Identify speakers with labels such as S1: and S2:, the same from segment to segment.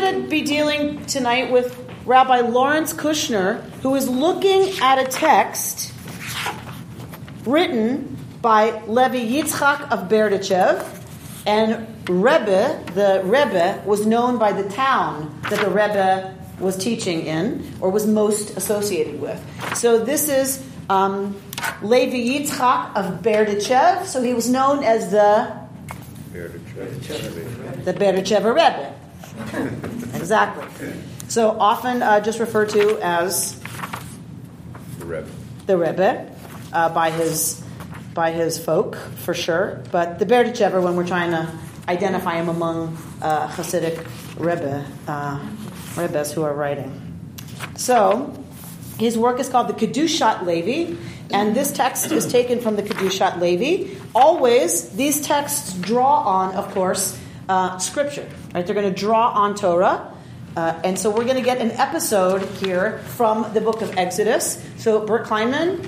S1: going to be dealing tonight with Rabbi Lawrence Kushner, who is looking at a text written by Levi Yitzchak of Berdichev. And Rebbe, the Rebbe, was known by the town that the Rebbe was teaching in or was most associated with. So this is um, Levi Yitzchak of Berdichev. So he was known as the the Berdichever Rebbe. exactly. So often uh, just referred to as
S2: The Rebbe.
S1: the Rebbe uh, by his by his folk for sure, but the Berdichever when we're trying to identify him among uh, Hasidic Rebbe uh, Rebbes who are writing. So his work is called the Kedushat Levi, and this text is taken from the Kedushat Levi. Always, these texts draw on, of course, uh, scripture. Right? They're going to draw on Torah. Uh, and so we're going to get an episode here from the book of Exodus. So, Bert Kleinman,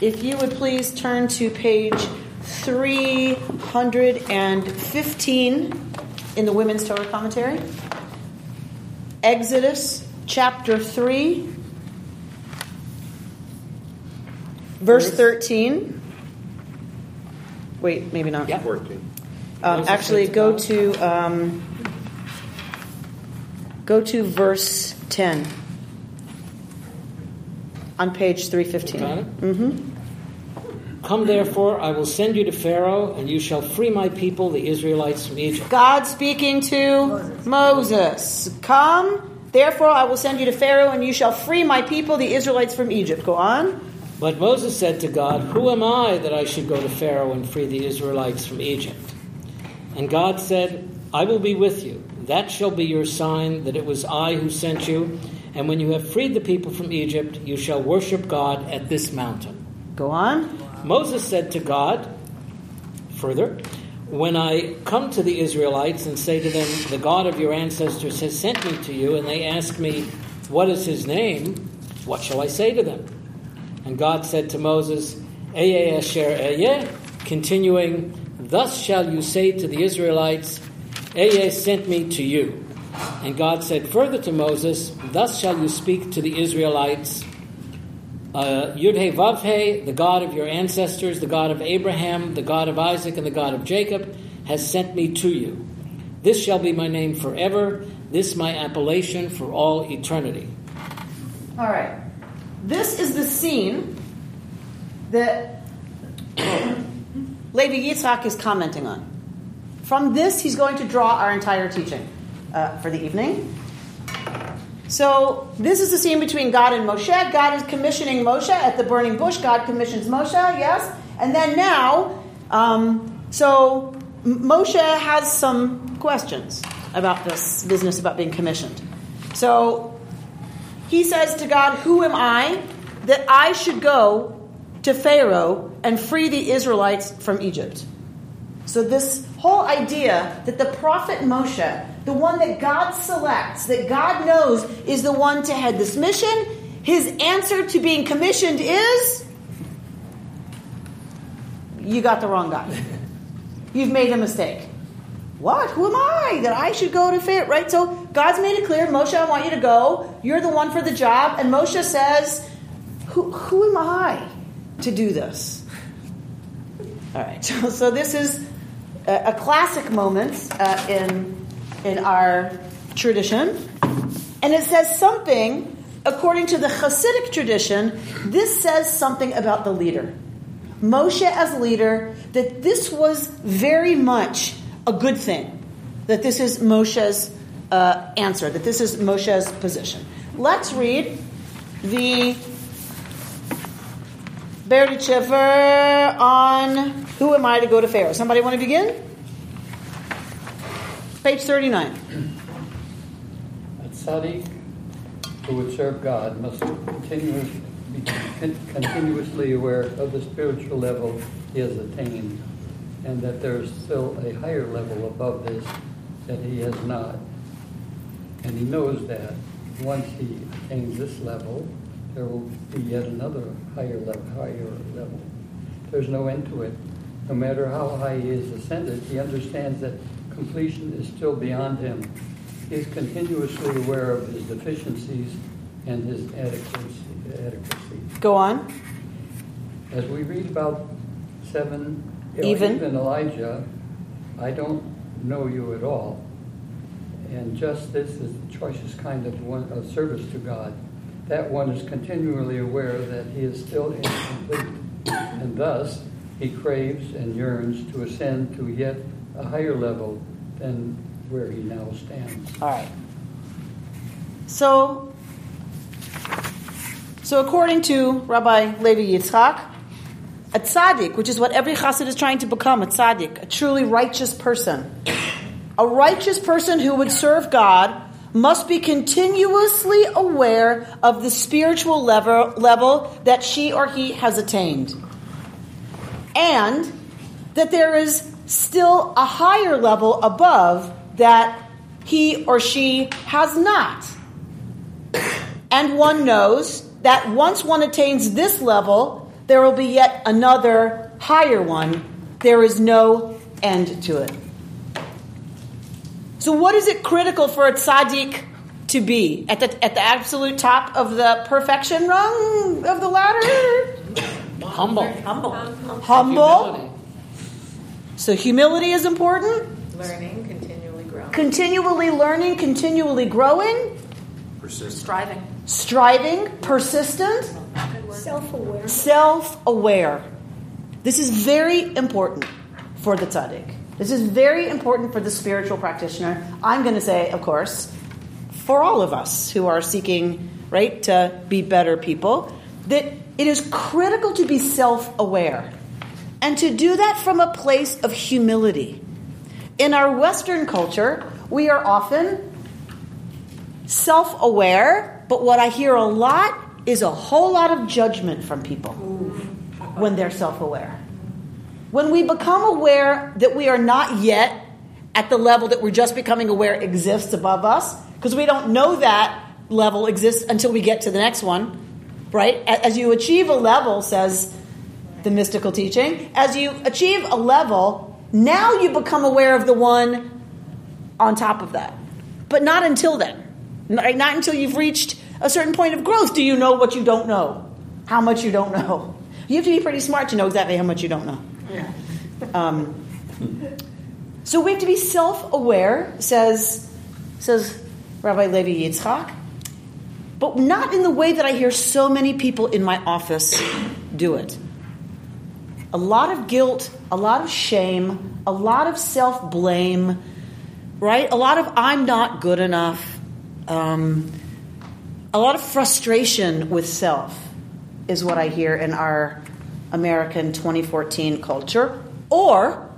S1: if you would please turn to page 315 in the Women's Torah Commentary. Exodus chapter 3, verse 13. Wait, maybe not. Yeah.
S2: 14.
S1: Um, actually, go to um, go to verse 10 on page 315.
S3: Got it? Come therefore, I will send you to Pharaoh, and you shall free my people, the Israelites, from Egypt.
S1: God speaking to Moses. Come, therefore, I will send you to Pharaoh, and you shall free my people, the Israelites, from Egypt. Go on.
S3: But Moses said to God, Who am I that I should go to Pharaoh and free the Israelites from Egypt? And God said, I will be with you. That shall be your sign that it was I who sent you. And when you have freed the people from Egypt, you shall worship God at this mountain.
S1: Go on.
S3: Moses said to God, further, When I come to the Israelites and say to them, The God of your ancestors has sent me to you, and they ask me, What is his name? What shall I say to them? And God said to Moses, Ehyeh asher Ehyeh, continuing, Thus shall you say to the Israelites, Ehyeh sent me to you. And God said further to Moses, Thus shall you speak to the Israelites, uh, Yud-He Vav-He, the God of your ancestors, the God of Abraham, the God of Isaac, and the God of Jacob, has sent me to you. This shall be my name forever, this my appellation for all eternity.
S1: All right. This is the scene that Levi Yitzhak is commenting on. From this, he's going to draw our entire teaching uh, for the evening. So, this is the scene between God and Moshe. God is commissioning Moshe at the burning bush. God commissions Moshe, yes? And then now, um, so Moshe has some questions about this business about being commissioned. So, he says to God, Who am I that I should go to Pharaoh and free the Israelites from Egypt? So, this whole idea that the prophet Moshe, the one that God selects, that God knows is the one to head this mission, his answer to being commissioned is You got the wrong guy. You've made a mistake. What? Who am I that I should go to Pharaoh? Right? So God's made it clear, Moshe, I want you to go. You're the one for the job. And Moshe says, Who, who am I to do this? All right. So, so this is a, a classic moment uh, in in our tradition, and it says something according to the Hasidic tradition. This says something about the leader, Moshe as leader. That this was very much a good thing. That this is Moshe's uh, answer. That this is Moshe's position. Let's read the Berdichever on who am I to go to Pharaoh? Somebody want to begin? Page 39.
S4: A tzaddik who would serve God must continuous, be continuously aware of the spiritual level he has attained, and that there is still a higher level above this that he has not. And he knows that once he attains this level, there will be yet another higher level. Higher level. There's no end to it. No matter how high he is ascended, he understands that completion is still beyond him. he is continuously aware of his deficiencies and his adequacy. adequacy.
S1: Go on.
S4: As we read about seven,
S1: Even?
S4: even Elijah, I don't know you at all, and just this is the choicest kind of one of service to God. That one is continually aware that he is still incomplete, and thus he craves and yearns to ascend to yet a higher level than where he now stands.
S1: All right. So, so according to Rabbi Levi Yitzchak, a tzaddik, which is what every chassid is trying to become, a tzaddik, a truly righteous person, a righteous person who would serve God must be continuously aware of the spiritual level, level that she or he has attained. And that there is still a higher level above that he or she has not. And one knows that once one attains this level, there will be yet another higher one. There is no end to it. So, what is it critical for a tzaddik to be at the at the absolute top of the perfection rung of the ladder?
S3: Humble.
S5: Humble.
S1: Humble.
S3: Humility.
S1: So, humility is important.
S5: Learning, continually growing.
S1: Continually learning, continually growing,
S2: Persist.
S5: Striving.
S1: striving, persistent,
S5: Self-aware.
S1: self aware. This is very important for the tzaddik. This is very important for the spiritual practitioner. I'm going to say, of course, for all of us who are seeking, right, to be better people, that it is critical to be self aware and to do that from a place of humility. In our Western culture, we are often self aware, but what I hear a lot is a whole lot of judgment from people when they're self aware. When we become aware that we are not yet at the level that we're just becoming aware exists above us, because we don't know that level exists until we get to the next one, right? As you achieve a level, says the mystical teaching, as you achieve a level, now you become aware of the one on top of that. But not until then. Not until you've reached a certain point of growth do you know what you don't know, how much you don't know. You have to be pretty smart to know exactly how much you don't know. Um, so we have to be self-aware, says says Rabbi Levi Yitzchak, but not in the way that I hear so many people in my office do it. A lot of guilt, a lot of shame, a lot of self-blame, right? A lot of I'm not good enough, um, a lot of frustration with self is what I hear in our American 2014 culture, or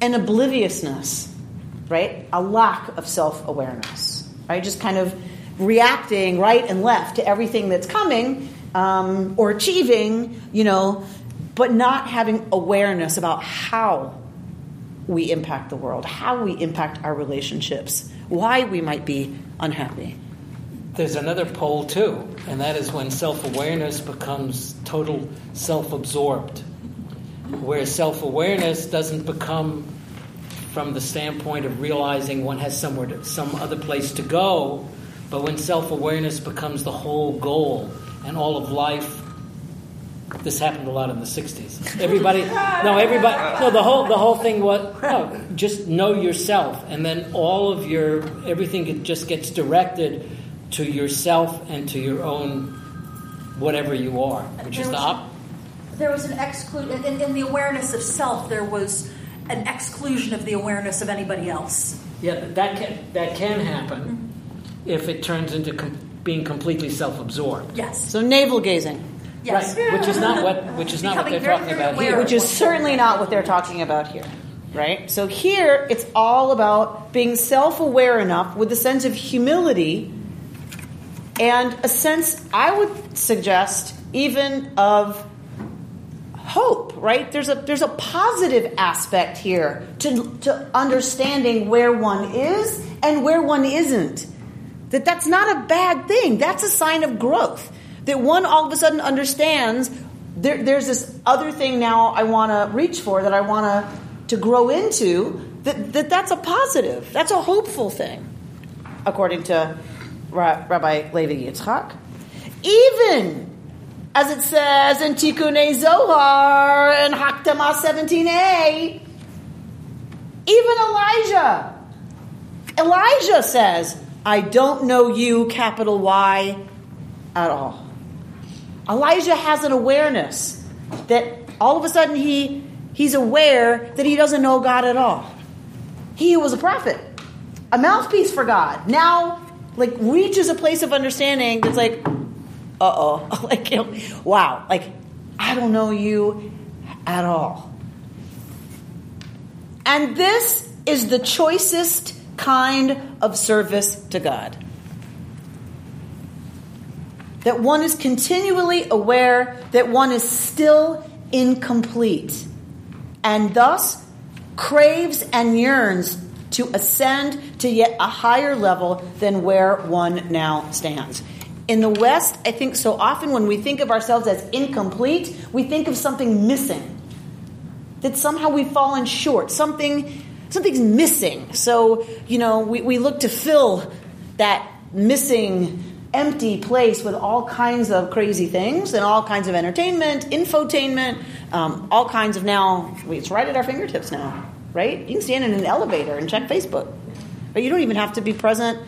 S1: an obliviousness, right? A lack of self awareness, right? Just kind of reacting right and left to everything that's coming um, or achieving, you know, but not having awareness about how we impact the world, how we impact our relationships, why we might be unhappy.
S3: There's another pole too, and that is when self awareness becomes total self absorbed. Where self awareness doesn't become from the standpoint of realizing one has somewhere to, some other place to go, but when self awareness becomes the whole goal and all of life. This happened a lot in the '60s. Everybody, no, everybody, no. The whole, the whole thing was no. Just know yourself, and then all of your everything just gets directed to yourself and to your own whatever you are, which is the op-
S6: There was an exclude in, in the awareness of self. There was an exclusion of the awareness of anybody else.
S3: yeah. That can that can happen mm-hmm. if it turns into com- being completely self-absorbed.
S6: Yes.
S1: So navel gazing,
S6: Yes.
S3: Right, which is not what which is not what they're
S6: Becoming
S3: talking
S6: very, very
S3: about here.
S1: which is certainly not what they're talking about here, right? So here it's all about being self-aware enough with a sense of humility and a sense, I would suggest, even of hope, right? There's a there's a positive aspect here to to understanding where one is and where one isn't. That that's not a bad thing. That's a sign of growth. That one all of a sudden understands there, there's this other thing now I want to reach for that I want to to grow into. That, that that's a positive. That's a hopeful thing. according to Rabbi Levi Yitzchak. Even as it says in Tikkun Zohar and Hakdama 17a, even Elijah. Elijah says, I don't know you, capital Y, at all. Elijah has an awareness that all of a sudden he he's aware that he doesn't know God at all. He was a prophet, a mouthpiece for God. Now, like reaches a place of understanding that's like, uh oh, like you know, wow, like I don't know you at all. And this is the choicest kind of service to God. That one is continually aware that one is still incomplete and thus craves and yearns to ascend to yet a higher level than where one now stands. In the West, I think so often when we think of ourselves as incomplete, we think of something missing that somehow we've fallen short. Something, something's missing. So, you know, we, we look to fill that missing, empty place with all kinds of crazy things and all kinds of entertainment, infotainment, um, all kinds of now, it's right at our fingertips now, right? You can stand in an elevator and check Facebook. But you don't even have to be present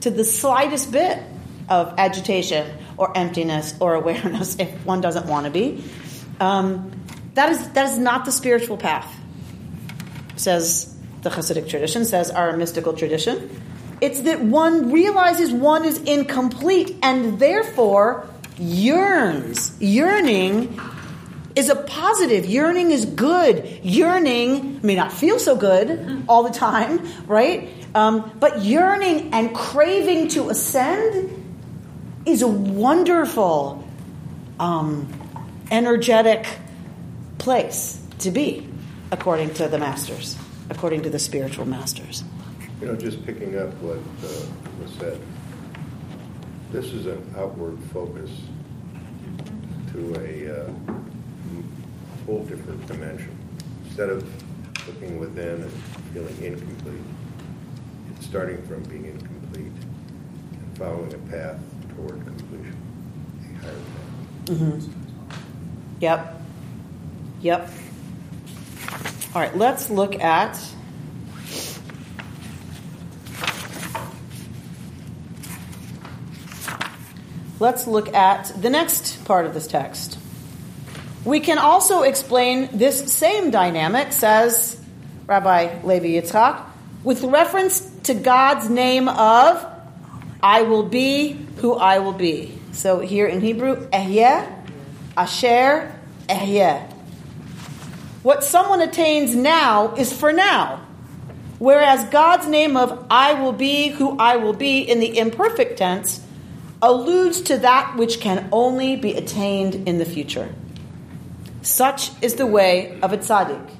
S1: to the slightest bit of agitation or emptiness or awareness if one doesn't want to be. Um, that is, that is not the spiritual path, says the Hasidic tradition, says our mystical tradition. It's that one realizes one is incomplete and therefore yearns. Yearning is a positive. Yearning is good. Yearning may not feel so good all the time, right? Um, but yearning and craving to ascend is a wonderful, um, energetic place to be, according to the masters, according to the spiritual masters.
S2: You know, just picking up what uh, was said, this is an outward focus to a uh, whole different dimension. Instead of looking within and feeling incomplete, it's starting from being incomplete and following a path toward completion, a higher path.
S1: Mm-hmm. Yep. Yep. All right, let's look at. Let's look at the next part of this text. We can also explain this same dynamic, says Rabbi Levi Yitzchak, with reference to God's name of I will be who I will be. So here in Hebrew, Ehyeh, Asher, Ehyeh. What someone attains now is for now. Whereas God's name of I will be who I will be in the imperfect tense alludes to that which can only be attained in the future. Such is the way of a tzaddik,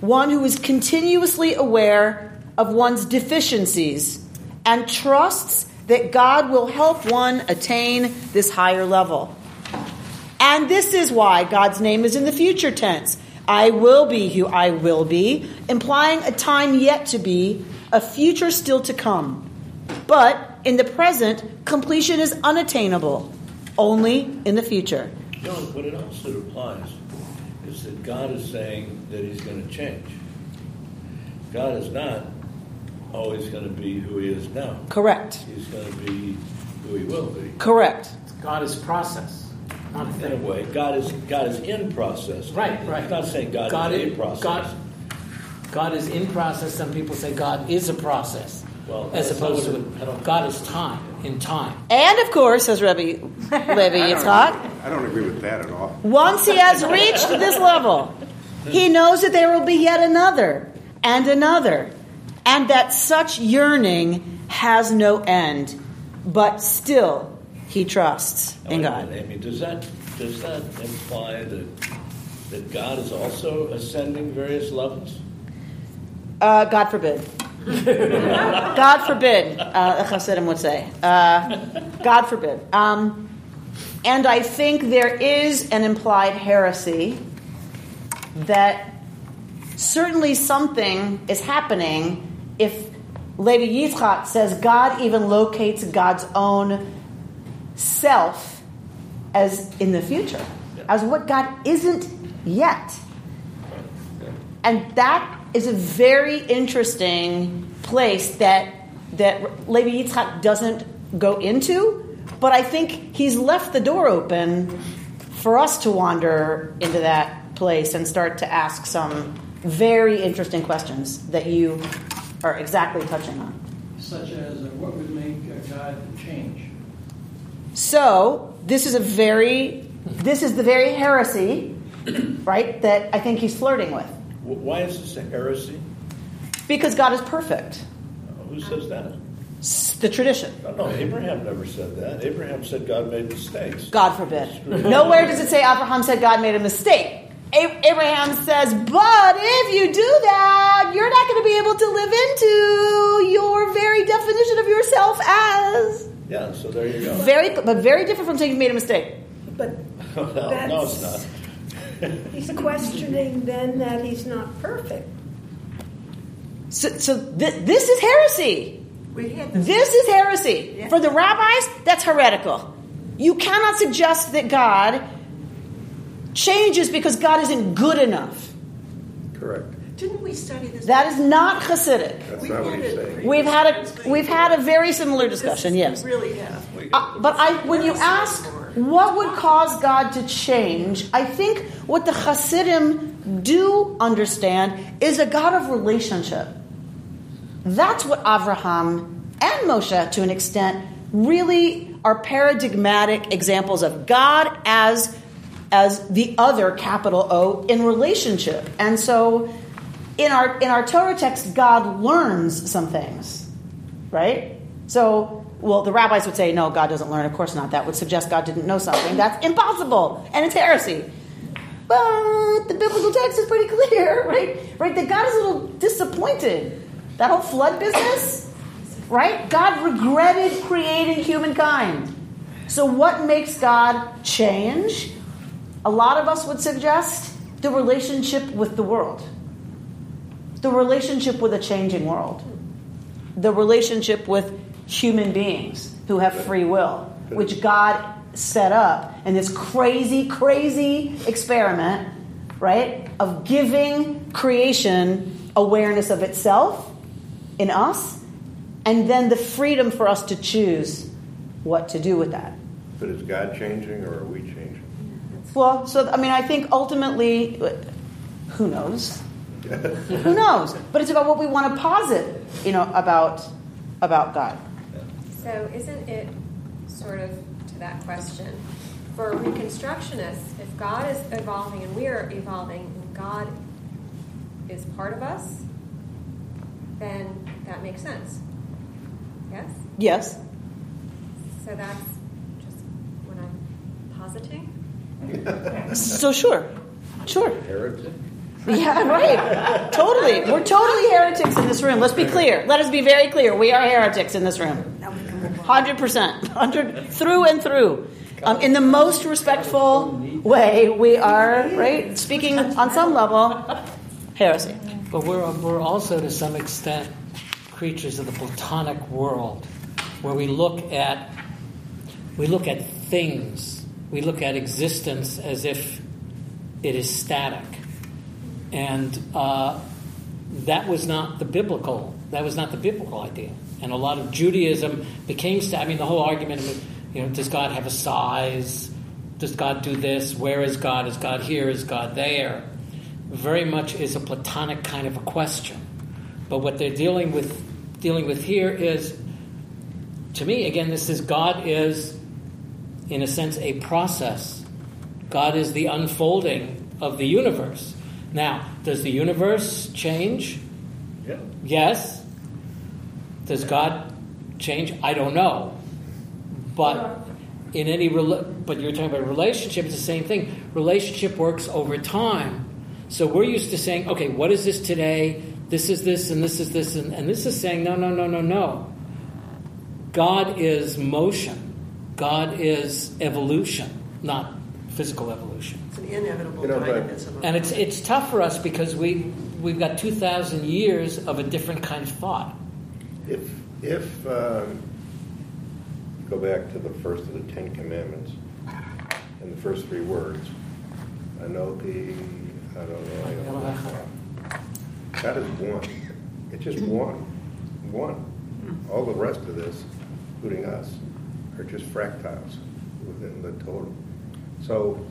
S1: one who is continuously aware of one's deficiencies and trusts that God will help one attain this higher level. And this is why God's name is in the future tense I will be who I will be, implying a time yet to be, a future still to come. But in the present, completion is unattainable, only in the future.
S7: No, what it also implies is that God is saying that He's going to change. God is not always going to be who He is now.
S1: Correct.
S7: He's going to be who He will be.
S1: Correct.
S3: God is process. Not
S7: In a way, God is God is in process.
S3: Right, right.
S7: He's not saying God,
S3: God
S7: is
S3: is-
S7: in process.
S3: God- God is in process. Some people say God is a process.
S7: Well,
S3: as opposed to
S7: what it-
S3: God is time, in time.
S1: And of course, says Rabbi Levi Yitzchak,
S2: I don't agree with that at all.
S1: once he has reached this level, he knows that there will be yet another and another, and that such yearning has no end, but still he trusts in God.
S7: I mean, does that does that imply that that God is also ascending various levels?
S1: Uh, God forbid. God forbid, uh, a would say. Uh, God forbid. Um, and I think there is an implied heresy that certainly something is happening if Levi Yitzchak says God even locates God's own self as in the future, as what God isn't yet. And that is a very interesting place that that Levi Yitzchak doesn't go into, but I think he's left the door open for us to wander into that place and start to ask some very interesting questions that you are exactly touching on.
S8: Such as uh, what would make God change?
S1: So, this is a very, this is the very heresy, right, that I think he's flirting with.
S7: Wh- Why is this a heresy?
S1: Because God is perfect.
S7: Uh, who says that?
S1: The tradition.
S7: No, no, Abraham never said that. Abraham said God made mistakes.
S1: God forbid. Nowhere does it say Abraham said God made a mistake. A- Abraham says, but if you do that, you're not going to be able to live into your very definition of yourself as
S7: Yeah, so there you go.
S1: very, but very different from saying you made a mistake.
S9: But
S7: no, no, it's not.
S9: He's questioning then that he's not perfect.
S1: So, so th- this is heresy.
S5: This.
S1: This is heresy. For the rabbis, that's heretical. You cannot suggest that God changes because God isn't good enough.
S2: Correct.
S5: Didn't we study this?
S1: That is not Hasidic.
S2: That's
S5: We
S2: not what
S5: had
S2: he's saying.
S1: We've had a we've had a very similar discussion.
S5: This-
S1: Yes,
S5: We really have.
S1: Uh, but I when you ask what would cause God to change, I think what the Hasidim do understand is a God of relationship. That's what Avraham and Moshe, to an extent, really are paradigmatic examples of God as as the other capital O in relationship. And so in our in our Torah text, God learns some things, right? So, well, the rabbis would say, no, God doesn't learn. Of course not. That would suggest God didn't know something. That's impossible, and it's heresy. But the biblical text is pretty clear, right? Right, that God is a little disappointed. That whole flood business, right? God regretted creating humankind. So, what makes God change? A lot of us would suggest the relationship with the world, the relationship with a changing world, the relationship with human beings who have free will, which God set up in this crazy, crazy experiment, right, of giving creation awareness of itself in us, and then the freedom for us to choose what to do with that.
S2: But is God changing or are we changing?
S1: Well, so I mean, I think ultimately, who knows? who knows? But it's about what we want to posit, you know, about about God.
S10: So, isn't it sort of to that question for Reconstructionists? If God is evolving and we are evolving, and God is part of us, then that makes sense. Yes.
S1: Yes.
S10: So that's just what I'm positing.
S1: So sure, sure.
S7: Heretic?
S1: Yeah, right. totally. We're totally heretics in this room. Let's be clear. Let us be very clear. We are heretics in this room. Hundred percent, hundred through and through. Um, in the most respectful way, we are right speaking on some level heresy.
S3: But we're, we're also, to some extent, creatures of the Platonic world, where we look at we look at things, we look at existence as if it is static, and uh, that was not the biblical. That was not the biblical idea. And a lot of Judaism became. I mean, the whole argument, of, you know, does God have a size? Does God do this? Where is God? Is God here? Is God there? Very much is a Platonic kind of a question. But what they're dealing with dealing with here is, to me, again, this is God is, in a sense, a process. God is the unfolding of the universe. Now, does the universe change?
S7: Yeah.
S3: Yes. Does God change? I don't know. But in any rela- but you're talking about relationship, it's the same thing. Relationship works over time. So we're used to saying, okay, what is this today? This is this, and this is this, and, and this is saying, no, no, no, no, no. God is motion. God is evolution, not physical evolution.
S5: It's an inevitable
S2: You know,
S5: dynamism. of
S3: And it's it's tough for us because we we've got two thousand years of a different kind of thought.
S2: If, if, um, go back to the first of the Ten Commandments, and the first three words, Anoki, I don't know, I don't know. That is one. It's just one. One. All the rest of this, including us, are just fractals within the total. So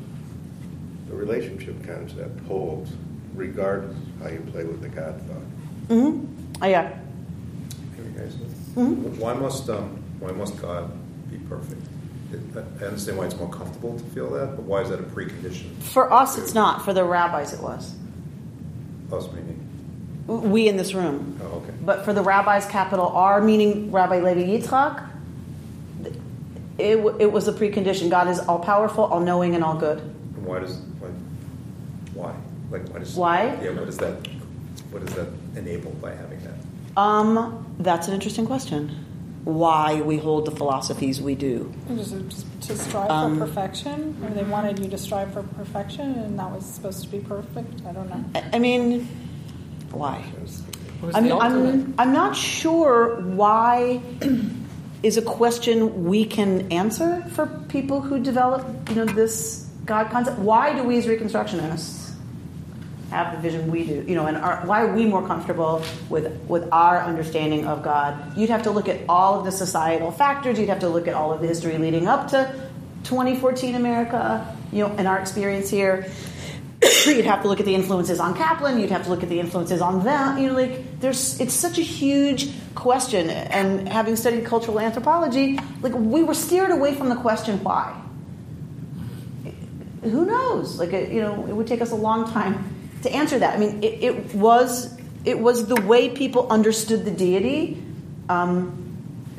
S2: the relationship concept holds regardless how you play with the God thought.
S1: Mm-hmm. Oh, yeah.
S11: Can you guys-
S1: Mhm.
S11: Why must um, why must God be perfect? It- I understand why it's more comfortable to feel that, but why is that a precondition?
S1: For us, it's not. For the rabbis, it was.
S11: Us meaning.
S1: We in this room.
S11: Oh, okay.
S1: But for the rabbis, capital R, meaning Rabbi Levi Yitzchak, it, it was a precondition. God is all powerful, all knowing, and all good.
S11: And why does why why like why does
S1: Why?
S11: Yeah. What is that? What is that enabled by having that?
S1: Um, that's an interesting question. Why we hold the philosophies we do.
S12: Was just to strive
S1: Um,
S12: for perfection? Or they wanted you to strive for perfection and that was supposed to be perfect? I don't know.
S1: I, I mean, why? I'm. I'm, I'm not sure why is a question we can answer for people who develop, you know, this God concept. Why do we as Reconstructionists have the vision we do? You know, and are, why are we more comfortable with with our understanding of God? You'd have to look at all of the societal factors. You'd have to look at all of the history leading up to 2014 America. You know, and our experience here. you'd have to look at the influences on Kaplan. You'd have to look at the influences on them. You know, like there's, it's such a huge question. And having studied cultural anthropology, like we were steered away from the question why. Who knows? Like you know, it would take us a long time to answer that. I mean, it, it was it was the way people understood the deity. Um,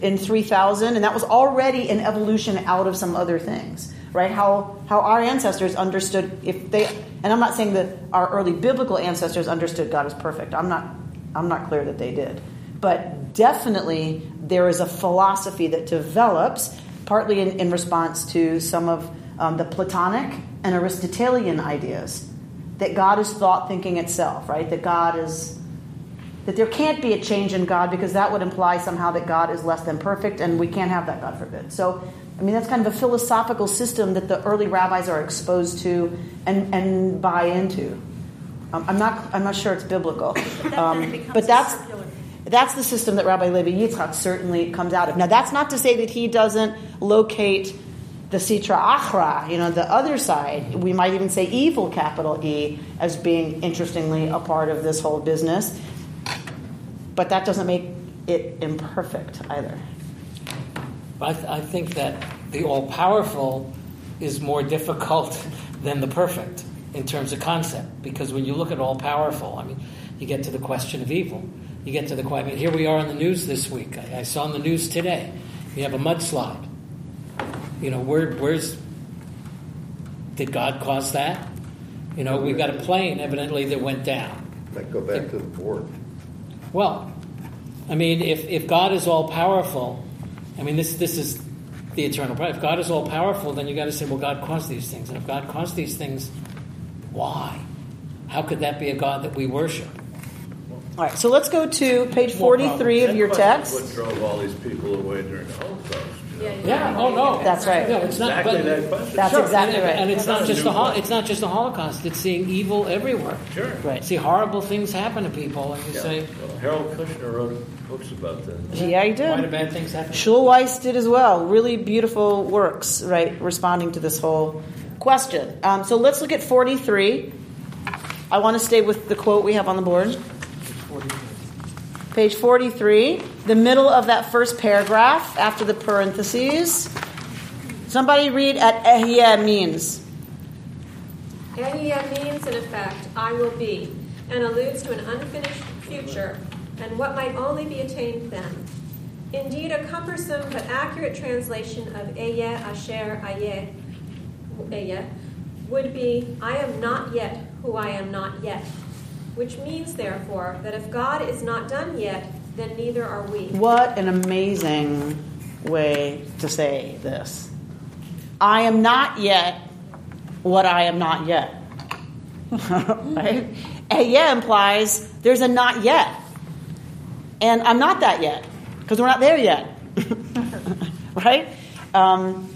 S1: in 3000 and that was already an evolution out of some other things right how how our ancestors understood if they and i'm not saying that our early biblical ancestors understood god as perfect i'm not i'm not clear that they did but definitely there is a philosophy that develops partly in, in response to some of um, the platonic and aristotelian ideas that god is thought thinking itself right that god is that there can't be a change in God because that would imply somehow that God is less than perfect, and we can't have that, God forbid. So, I mean, that's kind of a philosophical system that the early rabbis are exposed to and, and buy into. Um, I'm not I'm not sure it's biblical, um, but that's that's the system that Rabbi Levi Yitzchak certainly comes out of. Now, that's not to say that he doesn't locate the Sitra Achra, you know, the other side. We might even say evil, capital E, as being interestingly a part of this whole business. But that doesn't make it imperfect either.
S3: I, th- I think that the all powerful is more difficult than the perfect in terms of concept because when you look at all powerful, I mean, you get to the question of evil. You get to the question. I mean, here we are on the news this week. I, I saw on the news today. We have a mudslide. You know, where, where's did God cause that? You know, we've got a plane evidently that went down.
S2: Like, go back to the board.
S3: Well, I mean, if, if God is all powerful, I mean, this this is the eternal. If God is all powerful, then you got to say, well, God caused these things, and if God caused these things, why? How could that be a God that we worship?
S1: All right, so let's go to page
S3: More
S1: 43 of your text.
S7: What drove all these people away during the Holocaust? You know?
S3: Yeah. Oh no.
S1: That's right.
S3: No, it's not.
S7: Exactly
S3: but,
S7: that question.
S1: That's
S3: Sure,
S1: exactly
S3: and,
S1: right.
S3: And it's
S7: That's
S3: not
S7: not
S3: just the
S7: new
S3: hol- it's not just the Holocaust. It's seeing evil everywhere.
S7: Sure.
S1: Right.
S3: See horrible things happen to people, and you
S7: Yeah.
S3: say,
S7: Well, Harold Kushner wrote books about that.
S1: Yeah, he
S3: why do
S1: did.
S3: bad things happen?
S1: Schulweis did as well. Really beautiful works, right, responding to this whole question. Um, so let's look at 43. I want to stay with the quote we have on the board. Page 43, the middle of that first paragraph after the parentheses. Somebody read at Ehyeh means.
S10: Ehyeh means, in effect, I will be, and alludes to an unfinished future and what might only be attained then. Indeed, a cumbersome but accurate translation of Ehyeh Asher Ehyeh would be, I am not yet who I am not yet, which means, therefore, that if God is not done yet, then neither are we.
S1: What an amazing way to say this. I am not yet what I am not yet. right? Ehyeh implies there's a not yet. And I'm not that yet. because we're not there yet. right? Um,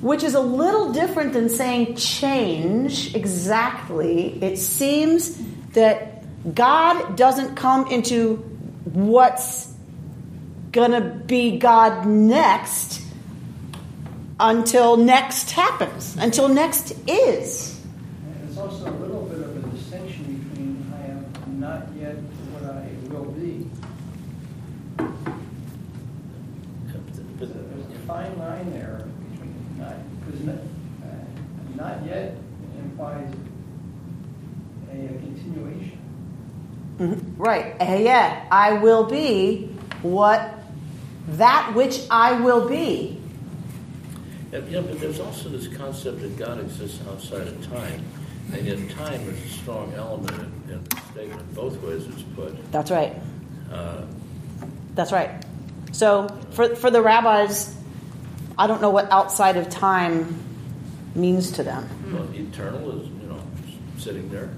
S1: which is a little different than saying change exactly. It seems that God doesn't come into what's going to be God next until next happens, until next is.
S8: And it's also a little bit of a distinction between I am not yet what I will be. There's a, there's a fine line there between not, because not, uh, not yet implies a, a continuation.
S1: Mhm. Right. Eh, yeah. I will be what that which I will be.
S7: Yeah, yeah, but there's also this concept that God exists outside of time, and yet time is a strong element in, in the statement. Both ways it's put.
S1: That's right.
S7: Uh,
S1: That's right. So for for the rabbis, I don't know what outside of time means to them.
S7: well, eternal is, you know, sitting there.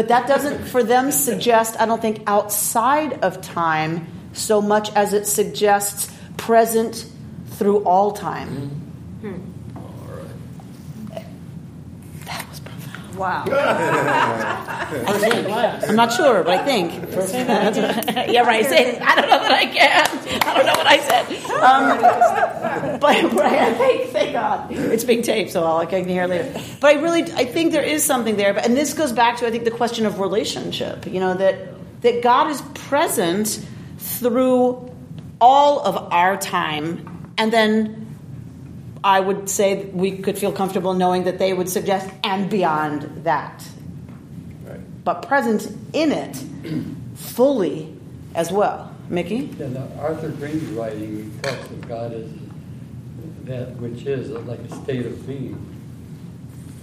S1: But that doesn't, for them, suggest, I don't think, outside of time so much as it suggests present through all time.
S7: All right.
S1: That was profound.
S9: Wow.
S3: First in class.
S1: I'm not sure, but I think. yeah, right. Say. I don't know that I can. I don't know what I said. Um, but right, thank, thank God it's being taped, so I'll I can hear it later. But I really, I think there is something there. But and this goes back to I think the question of relationship. You know that that God is present through all of our time, and then I would say we could feel comfortable knowing that they would suggest and beyond that
S2: Right.
S1: but present in it fully as well. Mickey?
S4: And uh, Arthur Green's writing talks of God as that which is like a state of being,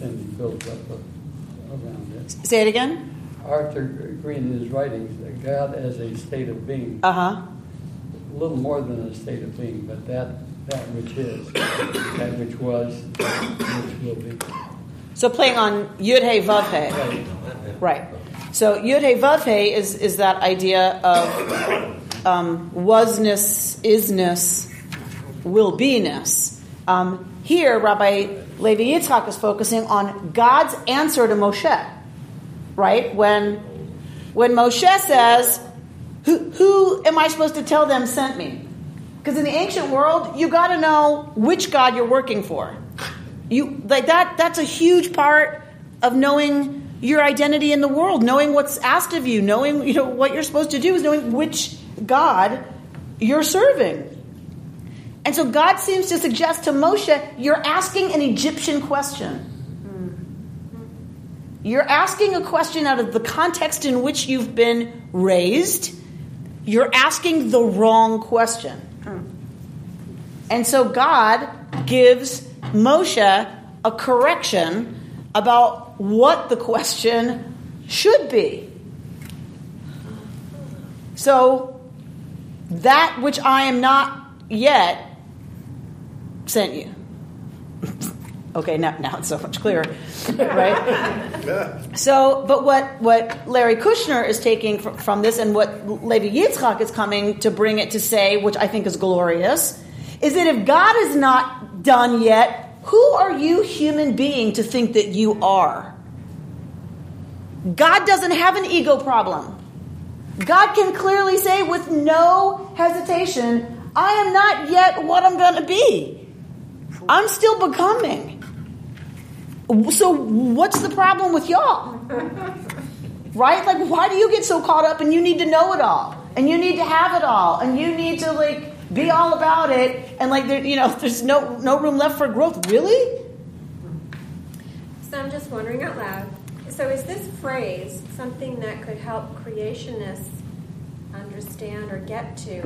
S4: and he builds up a, around it.
S1: Say it again.
S4: Arthur Green in his writings, God as a state of being,
S1: Uh huh.
S4: A little more than a state of being, but that that which is, that which was, which will be.
S1: So playing on Yud Hey Vav Hey.
S4: Right.
S1: Right. So Yud Hey Vav Hey is, is that idea of um, wasness, isness, will be-ness. Um, here, Rabbi Levi Yitzchak is focusing on God's answer to Moshe. Right? When, when Moshe says, who, who am I supposed to tell them sent me? Because in the ancient world, you got to know which God you're working for. You like that. That's a huge part of knowing your identity in the world, knowing what's asked of you, knowing you know what you're supposed to do is knowing which God you're serving. And so God seems to suggest to Moshe, you're asking an Egyptian question. You're asking a question out of the context in which you've been raised. You're asking the wrong question. Hmm. And so God gives Moshe a correction about what the question should be. So, that which I am not yet sent you. Okay, now, now it's so much clearer, right? So, but what, what Larry Kushner is taking from, from this and what Levi Yitzchak is coming to bring it to say, which I think is glorious, is that if God is not done yet, who are you, human being, to think that you are? God doesn't have an ego problem. God can clearly say with no hesitation, I am not yet what I'm going to be. I'm still becoming. So, what's the problem with y'all? Right? Like, why do you get so caught up and you need to know it all? And you need to have it all? And you need to, like, be all about it? And, like, there, you know, there's no, no room left for growth. Really?
S10: So I'm just wondering out loud. So is this phrase something that could help creationists understand or get to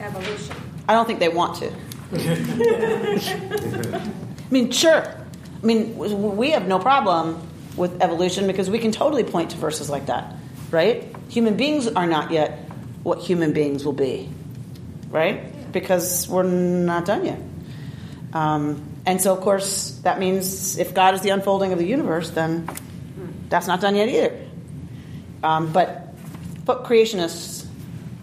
S10: evolution?
S1: I don't think they want to. I mean, sure. I mean, we have no problem with evolution because we can totally point to verses like that, right? Human beings are not yet what human beings will be, right? Because we're not done yet. Um, and so, of course, that means if God is the unfolding of the universe, then that's not done yet either. Um, but, but creationists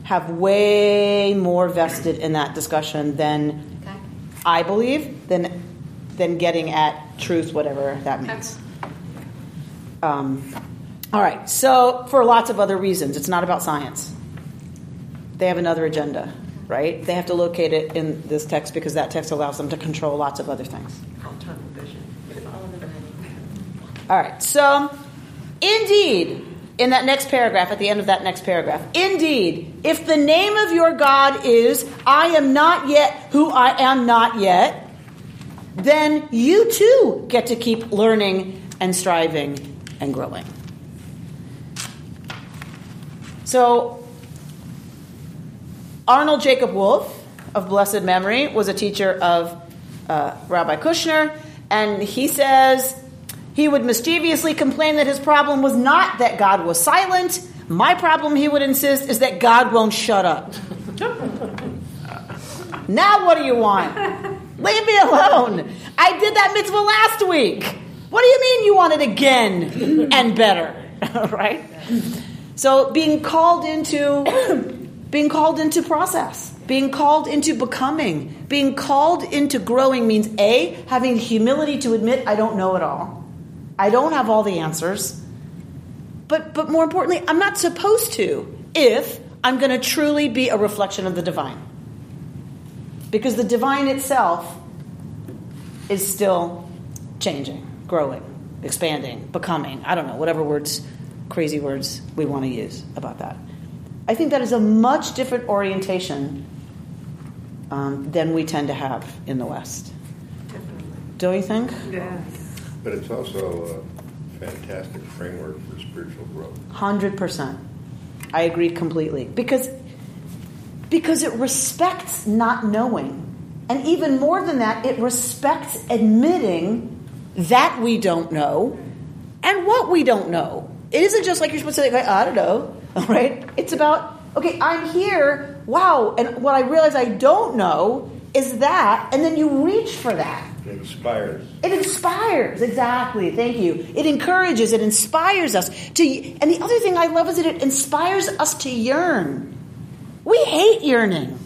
S1: have way more vested in that discussion than
S10: Okay.
S1: I believe than than getting at truth, whatever that means. Um, all right. So for lots of other reasons, it's not about science. They have another agenda, right? They have to locate it in this text because that text allows them to control lots of other things. All right. So, indeed, in that next paragraph, at the end of that next paragraph, indeed, if the name of your God is, I am not yet who I am not yet, then you too get to keep learning and striving and growing. So, Arnold Jacob Wolf of blessed memory was a teacher of uh, Rabbi Kushner, and he says he would mischievously complain that his problem was not that God was silent. My problem, he would insist, is that God won't shut up. now, what do you want? Leave me alone. I did that mitzvah last week. What do you mean you want it again and better? right? So being called into being called into process, being called into becoming, being called into growing means A, having humility to admit I don't know it all. I don't have all the answers. But but more importantly, I'm not supposed to if I'm going to truly be a reflection of the divine. Because the divine itself is still changing, growing, expanding, becoming. I don't know, whatever words, crazy words we want to use about that. I think that is a much different orientation um, than we tend to have in the West. Don't you think? Yes.
S2: But it's also a fantastic framework for spiritual growth.
S1: Hundred percent. I agree completely because because it respects not knowing, and even more than that, it respects admitting that we don't know and what we don't know. It isn't just like you're supposed to say, "I don't know," right? It's about okay, I'm here. Wow, and what I realize I don't know is that, and then you reach for that.
S2: It inspires.
S1: It inspires, exactly. Thank you. It encourages, it inspires us to. And the other thing I love is that it inspires us to yearn. We hate yearning,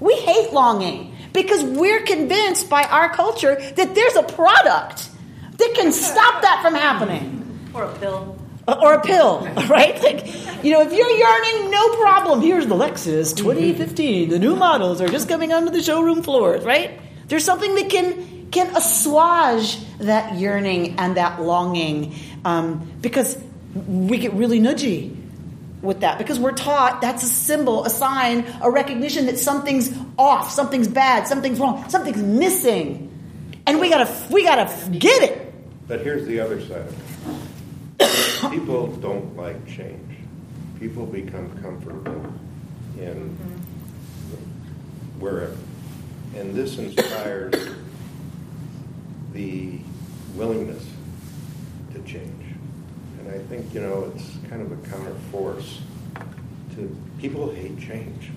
S1: we hate longing because we're convinced by our culture that there's a product that can stop that from happening.
S6: Or a pill.
S1: Or a pill, right? Like, you know, if you're yearning, no problem. Here's the Lexus 2015. The new models are just coming onto the showroom floors, right? There's something that can can assuage that yearning and that longing um, because we get really nudgy with that because we're taught that's a symbol, a sign, a recognition that something's off, something's bad, something's wrong, something's missing, and we gotta we gotta get it.
S2: But here's the other side of it. People don't like change. People become comfortable in wherever. And this inspires the willingness to change. And I think, you know, it's kind of a counter force to people hate change.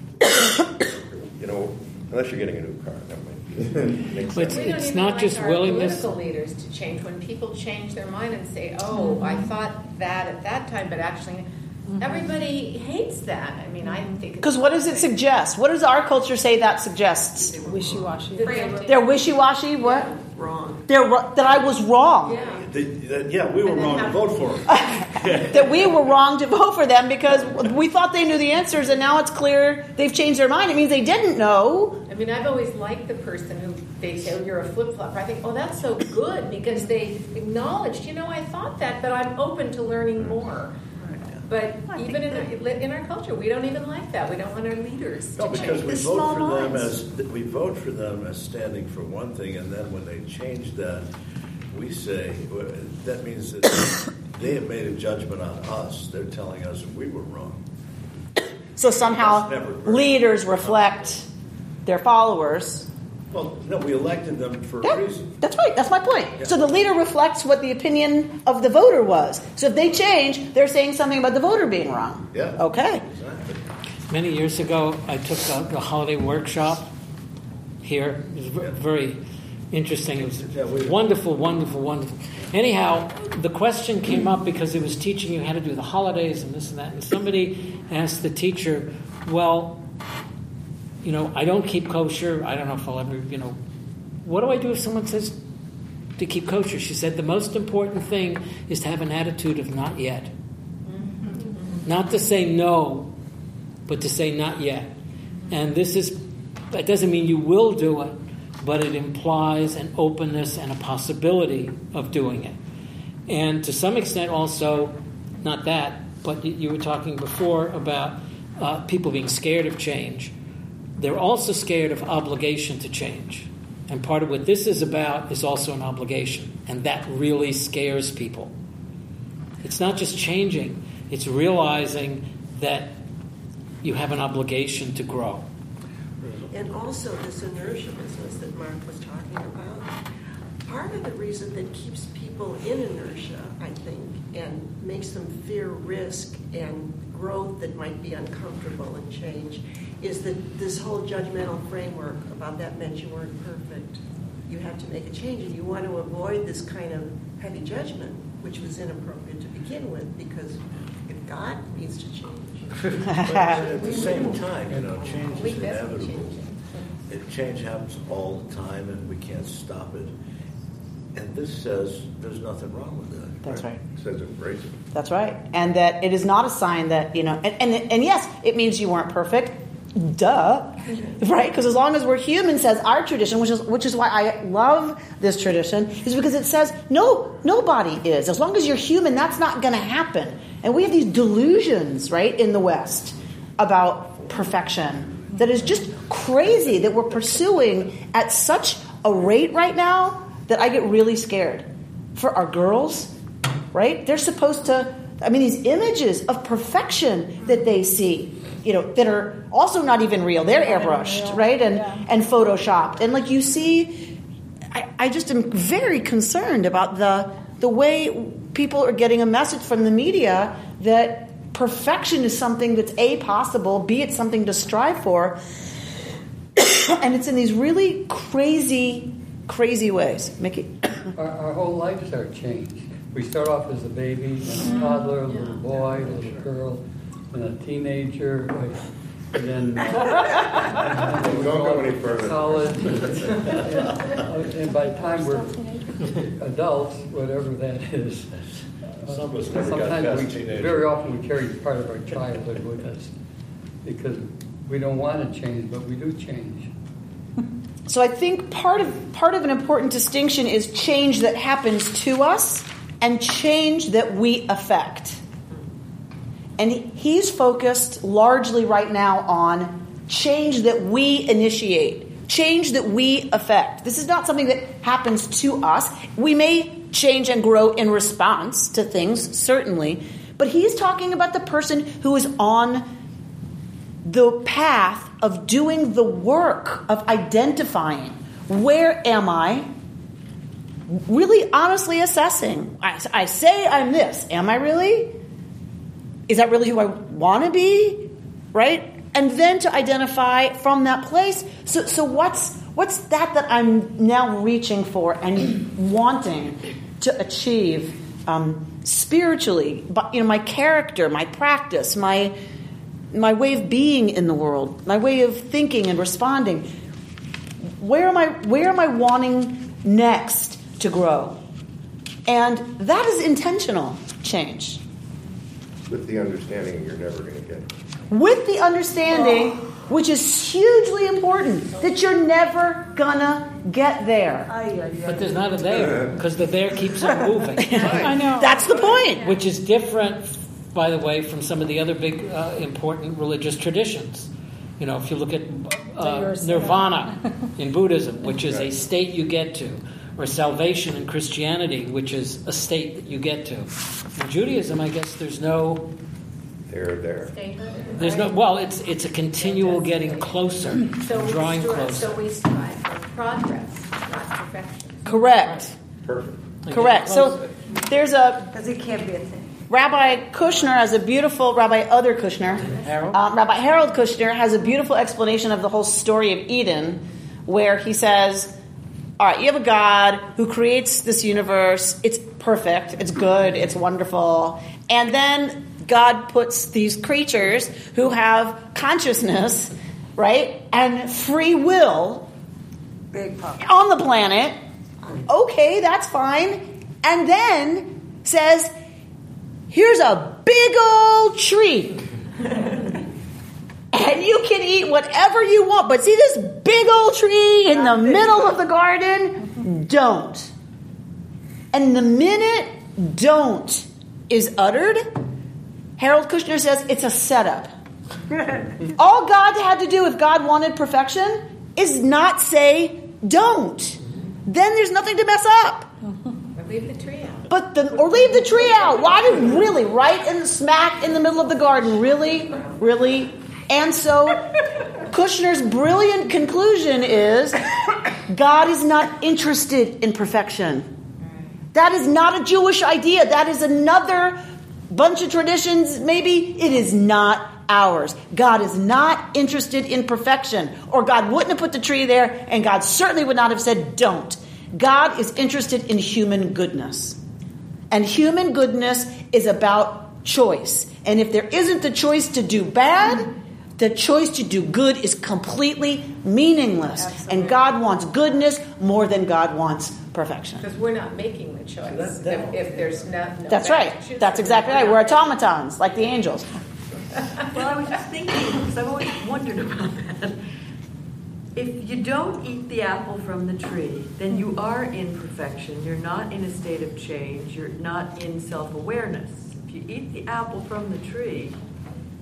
S2: you know, unless you're getting a new car, that might be. makes
S3: It's-
S2: sense.
S13: We don't
S3: it's not
S13: like
S3: just
S13: our
S3: willingness.
S13: political leaders to change. When people change their mind and say, "Oh, I mm-hmm. thought that at that time, but actually," mm-hmm. everybody hates that. I mean, I think it's
S1: Because what does it suggest? What does our culture say that suggests?
S12: Wishy washy.
S1: They're wishy washy. What?
S5: Wrong.
S1: They're that I was wrong.
S13: Yeah.
S7: They- that- Yeah, we were
S13: And then
S7: wrong to vote for it.
S1: That we were wrong to vote for them because we thought they knew the answers, and now it's clear they've changed their mind. It means they didn't know.
S13: I mean, I've always liked the person who they say, oh, "You're a flip flopper." I think, "Oh, that's so good," because they acknowledged, you know, I thought that, but I'm open to learning more. But even in our, in our culture, we don't even like that. We don't want our leaders
S7: No,
S13: to
S7: because
S13: change.
S7: we
S5: the
S7: vote
S5: small
S7: for them as, we vote for them as standing for one thing, and then when they change that, we say, that means that they have made a judgment on us. They're telling us we were wrong.
S1: So somehow leaders reflect their followers.
S7: Well, no, we elected them for
S1: Yeah,
S7: a reason.
S1: that's right. That's my point. So the leader reflects what the opinion of the voter was. So if they change, they're saying something about the voter being wrong.
S7: Yeah.
S1: Okay.
S7: Exactly.
S3: Many years ago, I took a, a holiday workshop here. It was ver- very interesting. It was wonderful, wonderful, wonderful. Anyhow, the question came up because it was teaching you how to do the holidays and this and that. And somebody asked the teacher, well, you know, I don't keep kosher. I don't know if I'll ever, you know, what do I do if someone says to keep kosher? She said the most important thing is to have an attitude of not yet. Mm-hmm. Not to say no, but to say not yet. And this is, that doesn't mean you will do it, but it implies an openness and a possibility of doing it. And to some extent, also, not that, but you were talking before about uh, people being scared of change. They're also scared of obligation to change. And part of what this is about is also an obligation. And that really scares people. It's not just changing, it's realizing that you have an obligation to grow.
S5: And also this inertia business Mark was talking about. Part of the reason that keeps people in inertia, I think, and makes them fear risk and growth that might be uncomfortable and change is that this whole judgmental framework about that meant you weren't perfect. You have to make a change, and you want to avoid this kind of heavy judgment, which was inappropriate to begin with, because if God needs to change.
S7: But at the same time, you know, change is inevitable. It, change happens all the time, and we can't stop it. And this says there's nothing wrong with that.
S1: That's right.
S2: It says embrace it.
S1: That's right. And that it is not a sign that, you know, and, and, and yes, it means you weren't perfect. Duh. Right? Because as long as we're human, says our tradition, which is which is why I love this tradition, is because it says no, nobody is. As long as you're human, that's not gonna happen. And we have these delusions, right, in the West about perfection that is just crazy that we're pursuing at such a rate right now that I get really scared. For our girls, right? They're supposed to, I mean, these images of perfection that they see, you know, that are also not even real. They're airbrushed, right? And, and photoshopped. And like you see, I, I just am very concerned about the, the way people are getting a message from the media that perfection is something that's A, possible, B, it's something to strive for. and it's in these really crazy, crazy ways. Mickey.
S4: Our, our whole lives are changed. We start off as a baby, then a toddler, a little boy, a little girl, and a teenager, and then uh,
S2: Don't go any further.
S4: college. and, and by the time we're adults, whatever that is,
S7: Some of us never got
S4: sometimes
S7: past
S4: we,
S7: teenager.
S4: very often we carry part of our childhood with us because we don't want to change, but we do change.
S1: So I think part of part of an important distinction is change that happens to us and change that we affect. And he's focused largely right now on change that we initiate, change that we affect. This is not something that happens to us. We may change and grow in response to things, certainly, but he's talking about the person who is on the path of doing the work of identifying where am I, really honestly assessing. I, I say I'm this. Am I really? Is that really who I want to be? Right? And then to identify from that place. So, so what's what's that that I'm now reaching for and wanting to achieve um, spiritually? But you know, my character, my practice, my my way of being in the world, my way of thinking and responding. Where am I? Where am I wanting next to grow? And that is intentional change.
S2: With the understanding you're never going to get it.
S1: With the understanding, which is hugely important, that you're never gonna get there.
S3: But there's not a there because the there keeps on moving.
S12: I know.
S1: That's the point.
S3: Which is different, by the way, from some of the other big uh, important religious traditions. You know, if you look at uh, nirvana in Buddhism, which is a state you get to, or salvation in Christianity, which is a state that you get to. In Judaism, I guess there's no,
S2: They're there.
S3: there's no. Well, it's it's a continual getting closer,
S13: So we
S3: drawing
S13: strive,
S3: closer.
S13: so we strive for progress, not perfection.
S1: Correct.
S2: Perfect.
S1: Correct. So there's a
S5: Because it can't be a thing.
S1: Rabbi Kushner has a beautiful, Rabbi Other Kushner,
S3: Harold?
S1: um, Rabbi Harold Kushner has a beautiful explanation of the whole story of Eden, where he says, all right, you have a God who creates this universe. It's perfect. It's good. It's wonderful. And then God puts these creatures who have consciousness, right, and free will
S9: Big
S1: on the planet. Okay, that's fine. And then says, here's a big old tree. and you can eat whatever you want. But see this big old tree in the middle of the garden? Don't. And the minute don't is uttered, Harold Kushner says it's a setup. All God had to do if God wanted perfection is not say don't. Then there's nothing to mess up.
S13: Or leave the tree out.
S1: But the or leave the tree out. Why did really right in the smack in the middle of the garden? Really, really. And so Kushner's brilliant conclusion is God is not interested in perfection. That is not a Jewish idea. That is another bunch of traditions. Maybe it is not ours. God is not interested in perfection, or God wouldn't have put the tree there, and God certainly would not have said, don't. God is interested in human goodness. And human goodness is about choice. And if there isn't the choice to do bad, the choice to do good is completely meaningless. And God wants goodness more than God wants perfection.
S13: Because we're not making the choice.
S7: that- that-
S13: if, if there's not. No
S1: That's right.
S13: choice,
S1: That's exactly right. We're automatons, like the angels.
S14: Well, I was just thinking, because I've always wondered about that. If you don't eat the apple from the tree, then you are in perfection. You're not in a state of change. You're not in self awareness. If you eat the apple from the tree,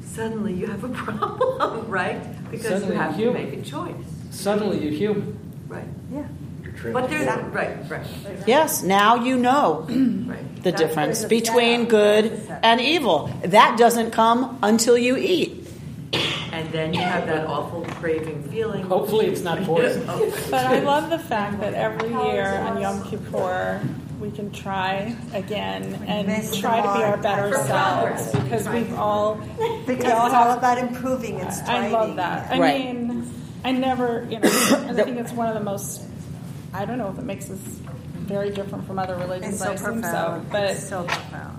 S14: suddenly you have a problem, right? Because
S3: Suddenly
S14: you have
S3: you're
S14: to
S3: human.
S14: make a choice.
S3: Suddenly you're human.
S14: Right.
S9: Yeah.
S14: But there's, right, right.
S1: Yes, now you know
S14: Right.
S1: the
S14: That's-
S1: difference between
S9: setup.
S1: good
S9: There's a setup.
S1: and evil. That doesn't come until you eat.
S14: And then you have that awful craving feeling.
S3: Hopefully it's not poison. Oh.
S12: But I love the fact that every year on Yom Kippur we can try again and try to be our better selves because we've all
S9: Because
S12: we all
S9: it's all about improving and
S12: I love that. I
S1: Right.
S12: mean, I never, you know, and I think it's one of the most. I don't know if it makes us very different from other religions.
S9: It's so
S12: I assume
S9: profound.
S12: so, but
S9: it's so profound.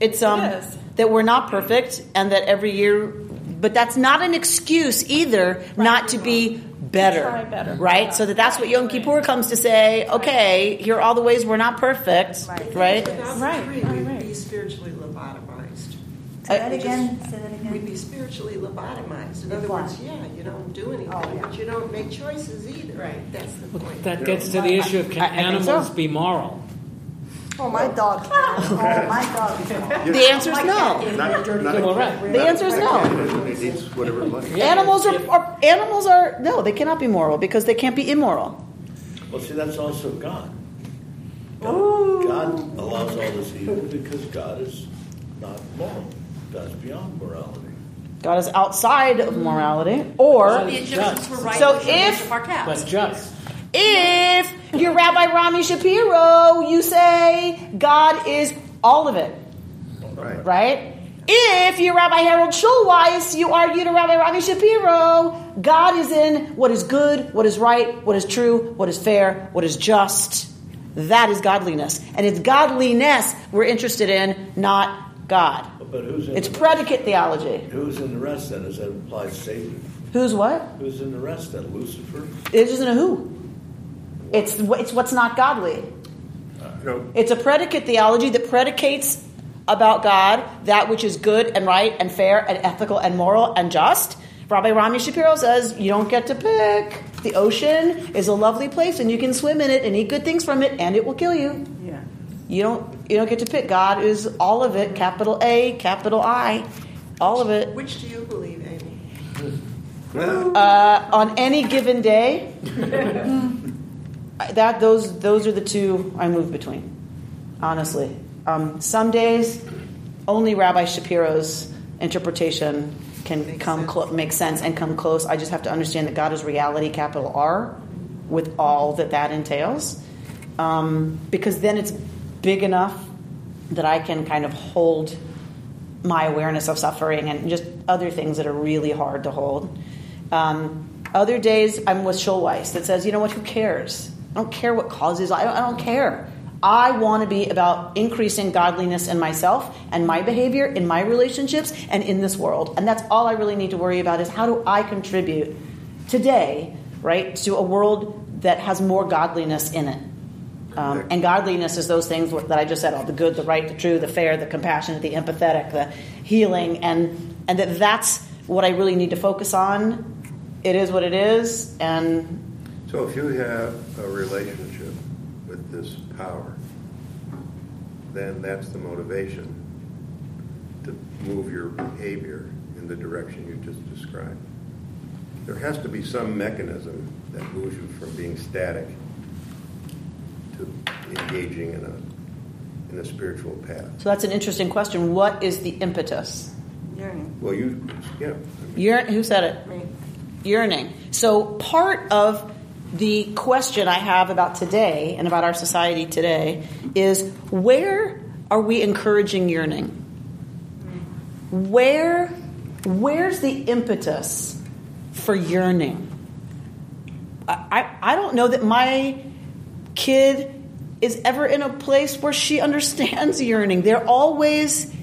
S1: It's um
S12: It is.
S1: that we're not perfect and that every year but that's not an excuse either not to be better.
S12: Try better.
S1: Right? So that that's what Yom Kippur comes to say, okay, here are all the ways we're not perfect,
S9: Right.
S1: right?
S12: Right, right, right.
S5: be spiritually lobotomized.
S9: Say that again. Say that
S5: We'd be spiritually lobotomized. In other words, yeah, you don't do anything,
S9: Oh, yeah.
S5: but you don't make choices either.
S13: Right.
S5: That's the point.
S3: That gets to the issue of can
S1: I- I
S3: animals
S1: so.
S3: be moral?
S9: Oh, my dog. oh, my dog.
S1: The answer is no.
S2: Not, not
S3: Well, right.
S1: The answer is no.
S2: It eats whatever it likes.
S1: Animals are, are animals are no, they cannot be moral because they can't be immoral.
S7: Well, see, that's also God. God, God allows all this evil because God is not moral. God's beyond morality.
S1: God is outside of morality. Or
S6: The Egyptians were right.
S1: So if-
S6: worship our cats.
S3: But just.
S1: if you're Rabbi Rami Shapiro, you say God is all of it.
S2: Right.
S1: right? If you're Rabbi Harold Schulweis, you argue to Rabbi Rami Shapiro, God is in what is good, what is right, what is true, what is fair, what is just. That is godliness. And it's godliness we're interested in, not God.
S7: But who's in
S1: It's
S7: the
S1: predicate theology.
S7: Who's in the rest then? Does that imply Satan?
S1: Who's what?
S7: Who's in the rest then? Lucifer?
S1: It isn't a who. It's, it's what's not godly.
S2: No,
S1: It's a predicate theology that predicates about God that which is good and right and fair and ethical and moral and just. Rabbi Rami Shapiro says you don't get to pick. The ocean is a lovely place and you can swim in it and eat good things from it and it will kill you.
S9: Yeah.
S1: You don't you don't get to pick. God is all of it, capital A, capital I, all of it.
S5: Which do you believe, Amy?
S1: Uh, on any given day, that those those are the two I move between. Honestly, um, some days only Rabbi Shapiro's interpretation can come clo- make sense and come close. I just have to understand that God is reality, capital R, with all that that entails, um, because then it's big enough that I can kind of hold my awareness of suffering and just other things that are really hard to hold. Um, other days, I'm with Schulweis that says, you know what, who cares? I don't care what causes, I don't, I don't care. I want to be about increasing godliness in myself and my behavior, in my relationships, and in this world. And that's all I really need to worry about is how do I contribute today, right, to a world that has more godliness in it. Um, and godliness is those things that I just said: all the good, the right, the true, the fair, the compassionate, the empathetic, the healing, and and that that's what I really need to focus on. It is what it is, and
S2: So if you have a relationship with this power, then that's the motivation to move your behavior in the direction you just described. There has to be some mechanism that moves you from being static to engaging in a, in a spiritual path.
S1: so that's an interesting question. What is the impetus?
S5: Yearning.
S2: Well, you, yeah.
S1: Yearn, who said it?
S5: Me.
S1: Yearning. So part of the question I have about today and about our society today is where are we encouraging yearning? Where where's the impetus for yearning? I, I, I don't know that my kid is ever in a place where she understands yearning. They're always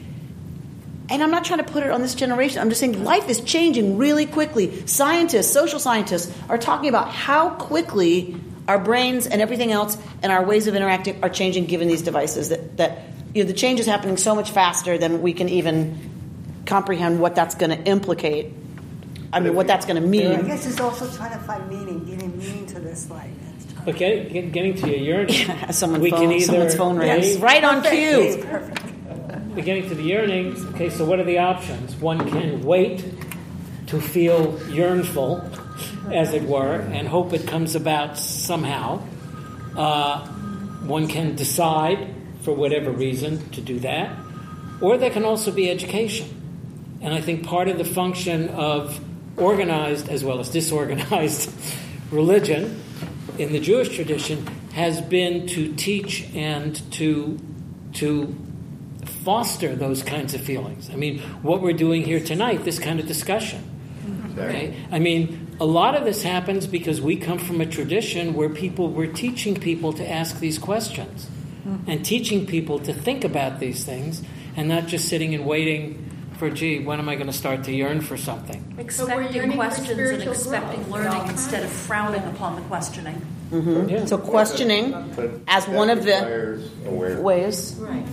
S1: and I'm not trying to put it on this generation. I'm just saying life is changing really quickly. Scientists, social scientists are talking about how quickly our brains and everything else and our ways of interacting are changing given these devices. That, that you know, the change is happening so much faster than we can even comprehend what that's going to implicate. I mean, what that's going to mean.
S15: I guess it's also trying to find meaning, giving meaning to this life.
S3: But get, get, getting to your yearning,
S1: Someone
S3: we
S1: phone-
S3: can either
S1: someone's phone rings.
S3: A,
S1: Right on cue.
S3: We're getting to the yearning. Okay, so what are the options? One can wait to feel yearnful, as it were, and hope it comes about somehow. Uh, one can decide, for whatever reason, to do that. Or there can also be education. And I think part of the function of organized as well as disorganized religion in the Jewish tradition has been to teach and to to foster those kinds of feelings. I mean, what we're doing here tonight, this kind of discussion. Okay? I mean, a lot of this happens because we come from a tradition where people were teaching people to ask these questions hmm. and teaching people to think about these things and not just sitting and waiting for, gee, when am I going to start to yearn for something?
S6: Expecting questions and expecting learning instead of frowning upon the questioning.
S1: Mhm. So questioning
S2: But
S1: as one of the
S2: awareness.
S1: ways.
S13: Right.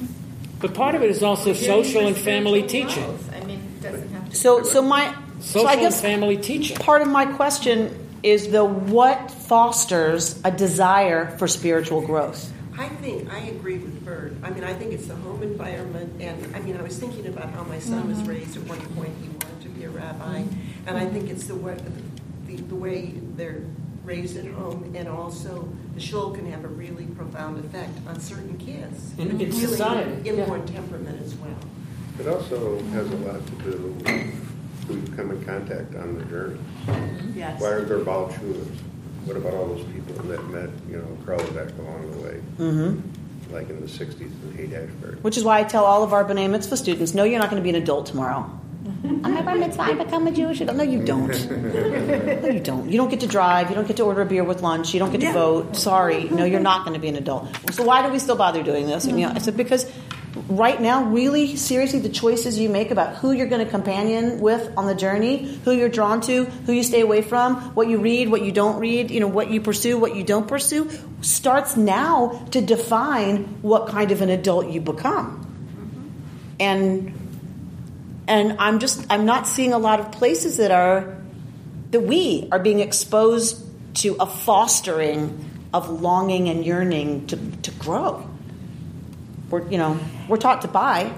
S3: But part of it is also social and family teaching.
S13: growth. I mean, it doesn't have to.
S1: So, so my so
S3: Social
S1: I
S3: and
S1: guess
S3: family teaching.
S1: part of my question is the what fosters a desire for spiritual growth.
S5: I think I agree with Bert. I mean, I think it's the home environment, and I mean, I was thinking about how my son was mm-hmm. raised. At one point, he wanted to be a rabbi, mm-hmm. and I think it's the way the, the way they're raised at home, and also the shul can have a really profound effect on certain kids.
S3: In- in
S5: Really
S3: society,
S5: inborn temperament as well.
S2: It also has a lot to do with who you come in contact on the journey. Mm-hmm.
S6: Yes.
S2: Why are there Baal Chulas? What about all those people that met, you know, Carlebach along the way,
S1: Mm-hmm.
S2: like in the 60s and Haight-Ashbury?
S1: Which is why I tell all of our B'nai Mitzvah students, no, you're not going to be an adult tomorrow. I'm a bar mitzvah, I become a Jewish adult. No, you don't. No, you don't. You don't get to drive. You don't get to order a beer with lunch. You don't get to vote. Sorry. No, you're not going to be an adult. So why do we still bother doing this? And, you know, I said, because right now, really, seriously, the choices you make about who you're going to companion with on the journey, who you're drawn to, who you stay away from, what you read, what you don't read, you know, what you pursue, what you don't pursue, starts now to define what kind of an adult you become. Mm-hmm. And and I'm just I'm not seeing a lot of places that are that we are being exposed to a fostering of longing and yearning to, to grow. We're you know we're taught to buy,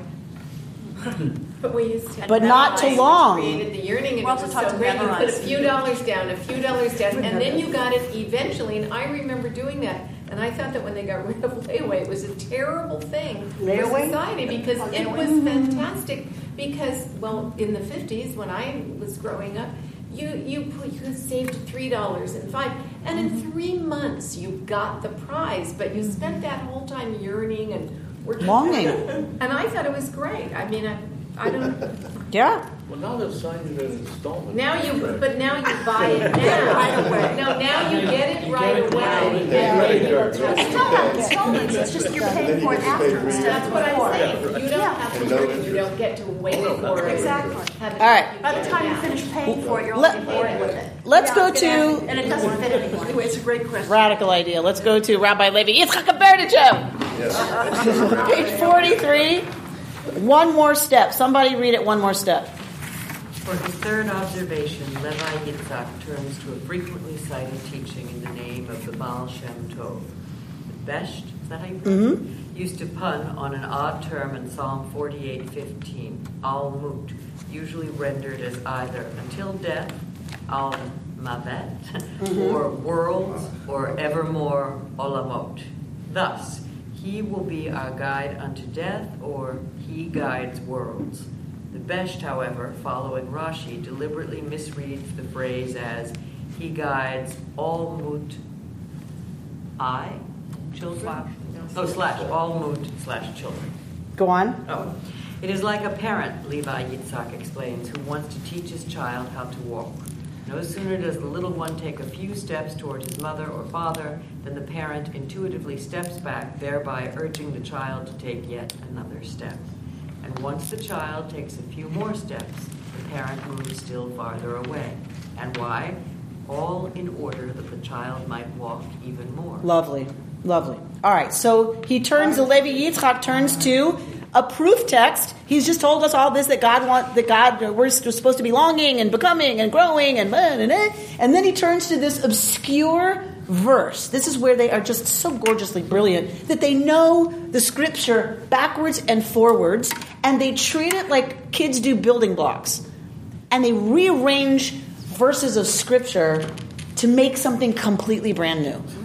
S13: But we used to.
S1: But not to
S13: memorize, which
S1: long.
S13: Created the yearning, and
S6: We're
S13: it
S6: also
S13: was
S6: taught
S13: so
S6: to
S13: great. You put a
S6: memorize.
S13: few dollars down, a few dollars down, and then you got it eventually. And I remember doing that. And I thought that when they got rid of layaway, it was a terrible thing for
S15: Layaway?
S13: society because it was mm-hmm. fantastic. Because well, in the fifties when I was growing up, you you put, you saved three dollars and five, and in mm-hmm. three months you got the prize. But you mm-hmm. spent that whole time yearning and working.
S1: Longing.
S13: And I thought it was great. I mean, I, I don't.
S1: yeah.
S7: Well, now they'll sign you an installment.
S13: Now you, but now you buy it now.
S14: Right away.
S13: No, now you get it
S3: You
S13: right
S3: get it
S13: away.
S3: right
S13: And
S3: away.
S13: people
S3: Right.
S13: tell
S6: It's not that installments. It's just you're paying for it after
S13: That's what I'm
S6: before.
S13: saying. You don't
S6: Yeah.
S13: have to worry. You don't get to wait oh, for it.
S6: Exactly.
S1: All right.
S6: By the time you finish paying for it, you're
S1: Let-
S6: already bored with it.
S1: Let's
S6: Yeah,
S1: go
S6: I was gonna-
S1: to-
S6: and it doesn't fit anymore.
S5: Anyway, it's a great question.
S1: Radical idea. Let's go to Rabbi Levi Yitzchak Berdichev. Page 43. One more step. Somebody read it one more step.
S14: For his third observation, Levi Yitzhak turns to a frequently cited teaching in the name of the Baal Shem Tov. The Besht, is that how you pronounce it? Mm-hmm. Used to pun on an odd term in Psalm 48:15, al mut, usually rendered as either until death, al mavet, mm-hmm. or worlds, or evermore olamot. Thus, he will be our guide unto death, or he guides worlds. The Besht, however, following Rashi, deliberately misreads the phrase as he guides all mut I children. Oh, slash all mut slash children.
S1: Go on.
S14: Oh, it is like a parent, Levi Yitzhak explains, who wants to teach his child how to walk. No sooner does the little one take a few steps toward his mother or father than the parent intuitively steps back, thereby urging the child to take yet another step. And once the child takes a few more steps, the parent moves still farther away. And why? All in order that the child might walk even more.
S1: Lovely. Lovely. All right. So he turns, the Levi Yitzchak turns to a proof text. He's just told us all this that God want that God uh, we're supposed to be longing and becoming and growing and blah, blah, blah. and then he turns to this obscure verse. This is where they are just so gorgeously brilliant that they know the scripture backwards and forwards and they treat it like kids do building blocks. And they rearrange verses of scripture to make something completely brand new.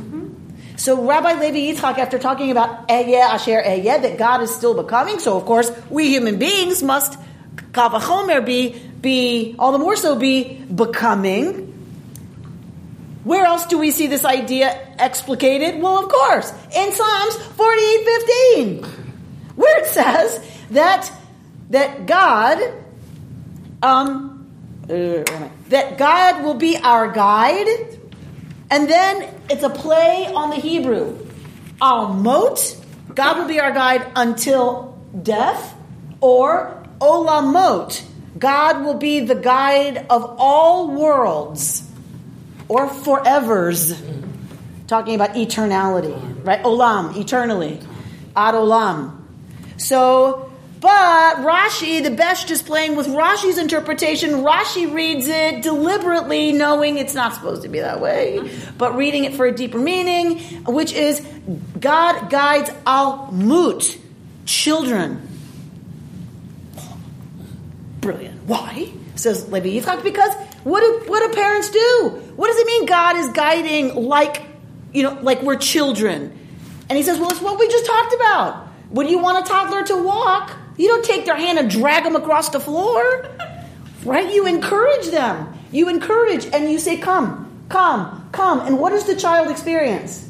S1: So Rabbi Levi Yitzchak, after talking about Ehyeh Asher Ehyeh, that God is still becoming, so of course we human beings must Kal vachomer be be all the more so be becoming. Where else do we see this idea explicated? Well, of course, in Psalms 48:15, where it says that that God um uh, that God will be our guide and then it's a play on the Hebrew. Al mot, God will be our guide until death, or olamot, God will be the guide of all worlds, or forevers. Talking about eternality, right? Olam, eternally. Ad olam. So, but Rashi, the Besht is playing with Rashi's interpretation. Rashi reads it deliberately, knowing it's not supposed to be that way, but reading it for a deeper meaning, which is God guides al mut, children. Brilliant. Why? Says Levi Yitzchak, because what do, what do parents do? What does it mean God is guiding like, you know, like we're children? And he says, well, it's what we just talked about. When you want a toddler to walk, you don't take their hand and drag them across the floor, right? You encourage them. You encourage and you say, come, come, come. And what does the child experience?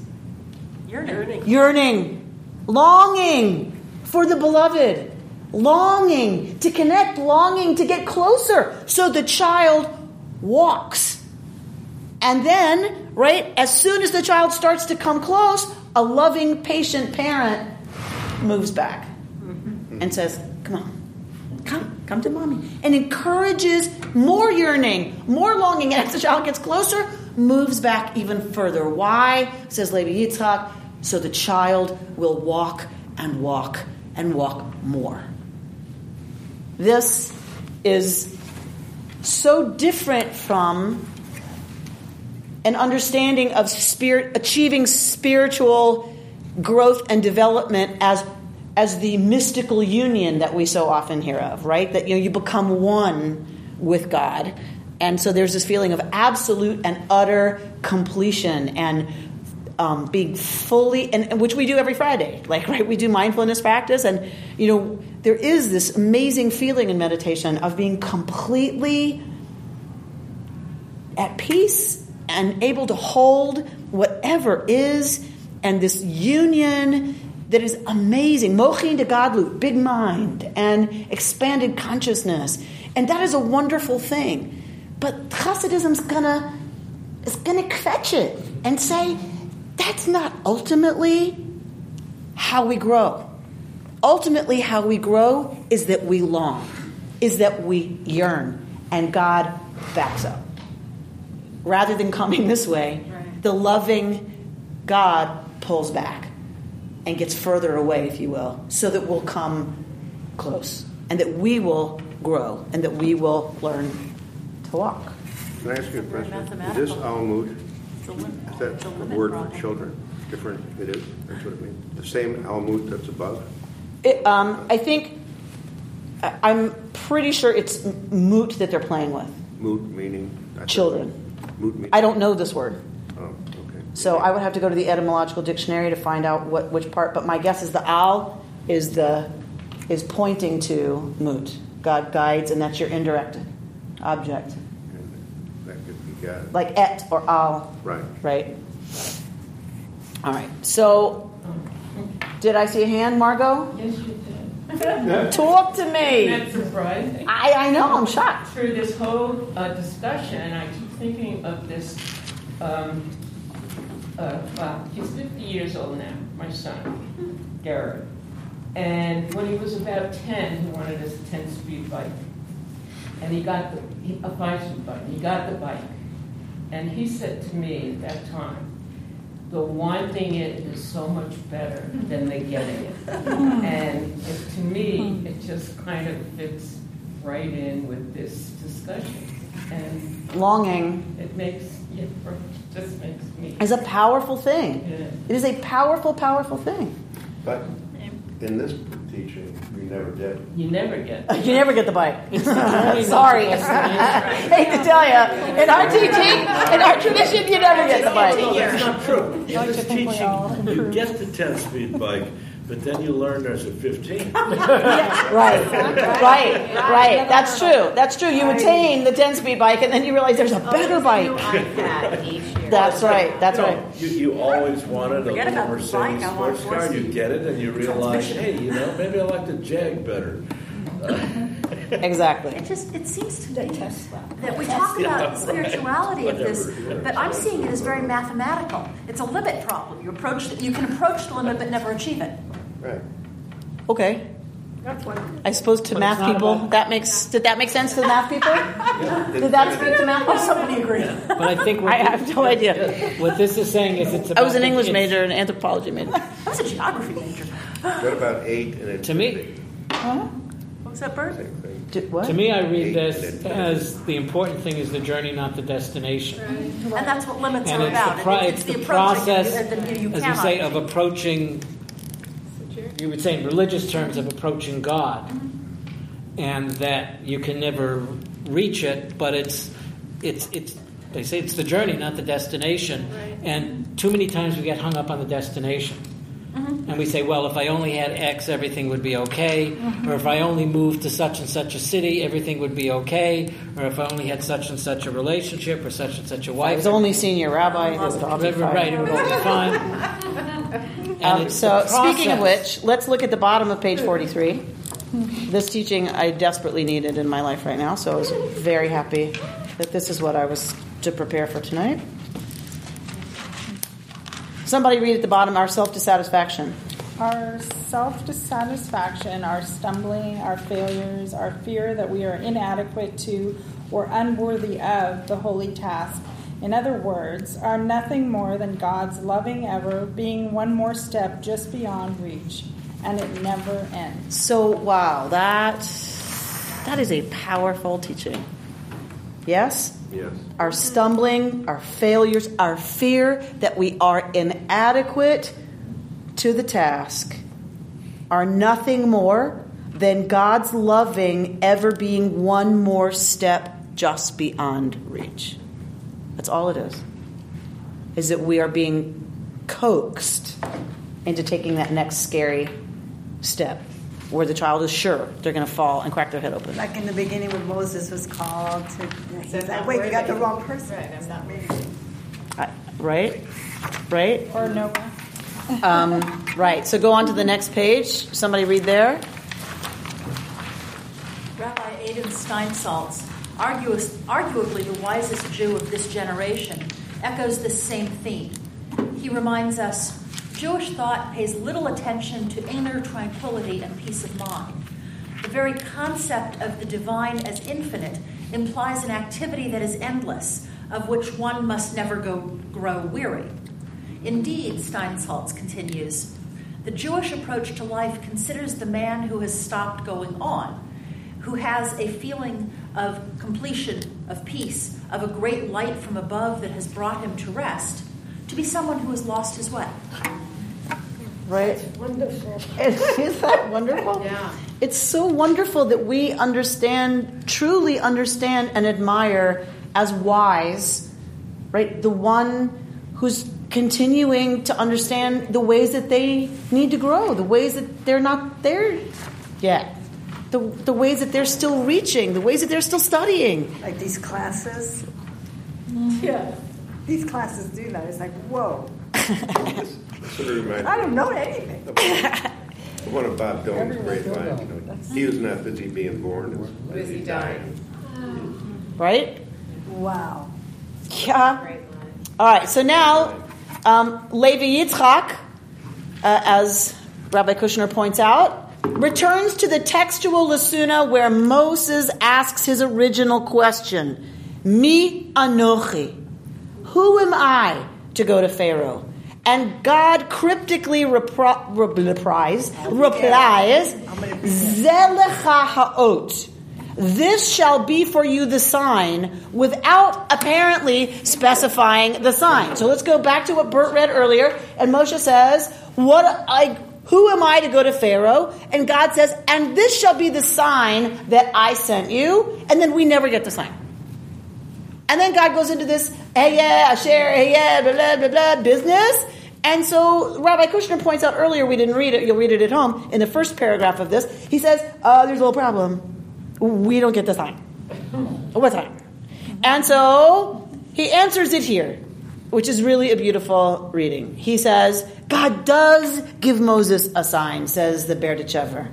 S14: Yearning.
S1: Yearning, longing for the beloved, longing to connect, longing to get closer. So the child walks. And then, right, as soon as the child starts to come close, a loving, patient parent moves back Mm-hmm. and says, Come on, come, come to mommy. And encourages more yearning, more longing. And as the child gets closer, moves back even further. Why? Says Levi Yitzchak, so the child will walk and walk and walk more. This is so different from an understanding of spirit achieving spiritual growth and development as as the mystical union that we so often hear of, right? That you know you become one with God. And so there's this feeling of absolute and utter completion and um, being fully, and which we do every Friday, like right, we do mindfulness practice, and you know there is this amazing feeling in meditation of being completely at peace and able to hold whatever is, and this union that is amazing. Mochin de Gadlut, big mind, and expanded consciousness. And that is a wonderful thing. But Hasidism's gonna is gonna fetch it and say, that's not ultimately how we grow. Ultimately, how we grow is that we long, is that we yearn, and God backs up. Rather than coming this way, the loving God pulls back and gets further away, if you will, so that we'll come close and that we will grow and that we will learn to walk.
S2: Can I ask you a question? Is this Almut,
S6: It's
S2: is that
S6: a
S2: a word for children? Different, it is, that's what it means. The same Almut that's above?
S1: It, um, I think, I- I'm pretty sure it's moot that they're playing with.
S2: Moot meaning? I
S1: Children.
S2: Moot meaning?
S1: I don't know this word.
S2: Okay.
S1: So I would have to go to the etymological dictionary to find out what, which part, but my guess is the al is the is pointing to moot. God guides, and that's your indirect object.
S2: That could be God.
S1: Like et or al,
S2: Right.
S1: right? All right. So did I see a hand, Margot?
S16: Yes, you did.
S1: Talk to me.
S16: That's surprising.
S1: I, I know, I'm shocked.
S16: Through this whole uh, discussion, I keep thinking of this. Um, uh, well, he's 50 years old now, my son, Garrett. And when he was about 10, he wanted a 10 speed bike. And he got the, he, a five speed bike. He got the bike. And he said to me at that time, the wanting it is so much better than the getting it. and it, to me, it just kind of fits right in with this discussion. And
S1: Longing
S16: it makes, it just makes me.
S1: is a powerful thing.
S16: Yeah.
S1: It is a powerful, powerful thing.
S2: But in this teaching, we never get.
S16: You never get.
S1: You never get the bike. Sorry. Hate to tell you. In our teaching, in our tradition, you never get the bike.
S7: No, that's not true. In this
S12: think we all
S7: teaching, you get the 10 speed bike, but then you learn there's a 15.
S1: Right, right, right. That's uh, true. That's true. You attain the 10 speed bike and then you realize there's a oh, better bike. That's right. That's
S7: No,
S1: right.
S7: You, you always wanted a
S14: Forget
S7: little Mercedes
S14: bike, want
S7: sports car, you get it, and you realize, hey, you know, maybe I like the Jag better.
S1: Exactly.
S6: It just it seems to me
S12: Tesla.
S6: that we talk
S7: Yeah,
S6: about
S7: right.
S6: the spirituality of this, but I'm seeing it as very mathematical. It's a limit problem. You approach you can approach the limit but never achieve it.
S2: Right.
S1: Okay.
S9: That's one.
S1: I suppose to
S3: But it's
S1: math
S3: not
S1: people,
S3: about-
S1: that makes, did that make sense to the math people? Did that speak to math people?
S6: Somebody agree.
S3: But I think what,
S1: I have no idea.
S3: what this is saying is it's about.
S1: I was an
S3: the-
S1: English
S3: it's-
S1: major and an anthropology major.
S6: I was a geography major.
S2: What about eight and infinity?
S3: To me,
S6: What was that bird?
S2: Same thing.
S1: Did- What?
S3: to me, I read
S2: Eight
S3: this as the important thing is the journey, not the destination.
S6: And that's what limits
S3: And
S6: are
S3: it's
S6: about.
S3: the, pro-
S6: It-
S3: it's the
S6: approaching,
S3: process,
S6: and then you, you
S3: as we
S6: cannot
S3: say, of approaching. You would say in religious terms of approaching God, and that you can never reach it, but it's it's it's. They say it's the journey, not the destination. And too many times we get hung up on the destination. And we say, well, if I only had X, everything would be okay. Or if I only moved to such and such a city, everything would be okay. Or if I only had such and such a relationship or such and such a wife.
S1: was only senior rabbi. It would all be
S3: Right,
S1: fine.
S3: right, it would all be fine. And
S1: Um, so, speaking of which, let's look at the bottom of page 43. This teaching I desperately needed in my life right now, so I was very happy that this is what I was to prepare for tonight. Somebody read at the bottom our self dissatisfaction.
S12: Our self dissatisfaction, our stumbling, our failures, our fear that we are inadequate to or unworthy of the holy task. In other words, are nothing more than God's loving ever being one more step just beyond reach, and it never ends.
S1: So, wow, that that is a powerful teaching. Yes?
S2: Yes.
S1: Our stumbling, our failures, our fear that we are inadequate to the task are nothing more than God's loving ever being one more step just beyond reach. That's all it is. Is that we are being coaxed into taking that next scary step where the child is sure they're going to fall and crack their head open.
S15: Like in the beginning when Moses was called to, he's
S13: So
S15: like, wait, you got the wrong person.
S13: Right, I'm not ready.
S1: I- Right? Right?
S12: Or Noah.
S1: Um, right. So go on to the next page. Somebody read there.
S6: Rabbi Adin Steinsaltz, argues, arguably the wisest Jew of this generation, echoes this same theme. He reminds us Jewish thought pays little attention to inner tranquility and peace of mind. The very concept of the divine as infinite implies an activity that is endless, of which one must never go, grow weary. Indeed, Steinsaltz continues, the Jewish approach to life considers the man who has stopped going on, who has a feeling of completion, of peace, of a great light from above that has brought him to rest, to be someone who has lost his way.
S1: Right?
S9: Wonderful.
S1: Is that wonderful?
S13: Yeah.
S1: It's so wonderful that we understand, truly understand and admire as wise, right? The one who's continuing to understand the ways that they need to grow, the ways that they're not there yet, the, the ways that they're still reaching, the ways that they're still studying.
S15: Like these classes.
S9: Yeah.
S15: These classes do that. It's like, whoa.
S2: Sort of reminds
S15: I don't know anything.
S2: of one of Bob Dylan's great lines. You know, he was not busy being born, he busy dying.
S1: Right?
S15: Wow.
S1: Yeah. All right, so now um, Levi Yitzchak, uh, as Rabbi Kushner points out, returns to the textual lacuna where Moses asks his original question Mi Anochi? Who am I to go to Pharaoh? And God cryptically replies, replies, Zelecha ha'ot. This shall be for you the sign without apparently specifying the sign. So let's go back to what Bert read earlier. And Moshe says, What I who am I to go to Pharaoh? And God says, And this shall be the sign that I sent you. And then we never get the sign. And then God goes into this Ehyeh asher Ehyeh, blah, blah, blah, blah, business. And so Rabbi Kushner points out earlier, we didn't read it, you'll read it at home, in the first paragraph of this, he says, uh, there's a little problem. We don't get the sign. What sign? And so he answers it here, which is really a beautiful reading. He says, God does give Moses a sign, says the Berdichever.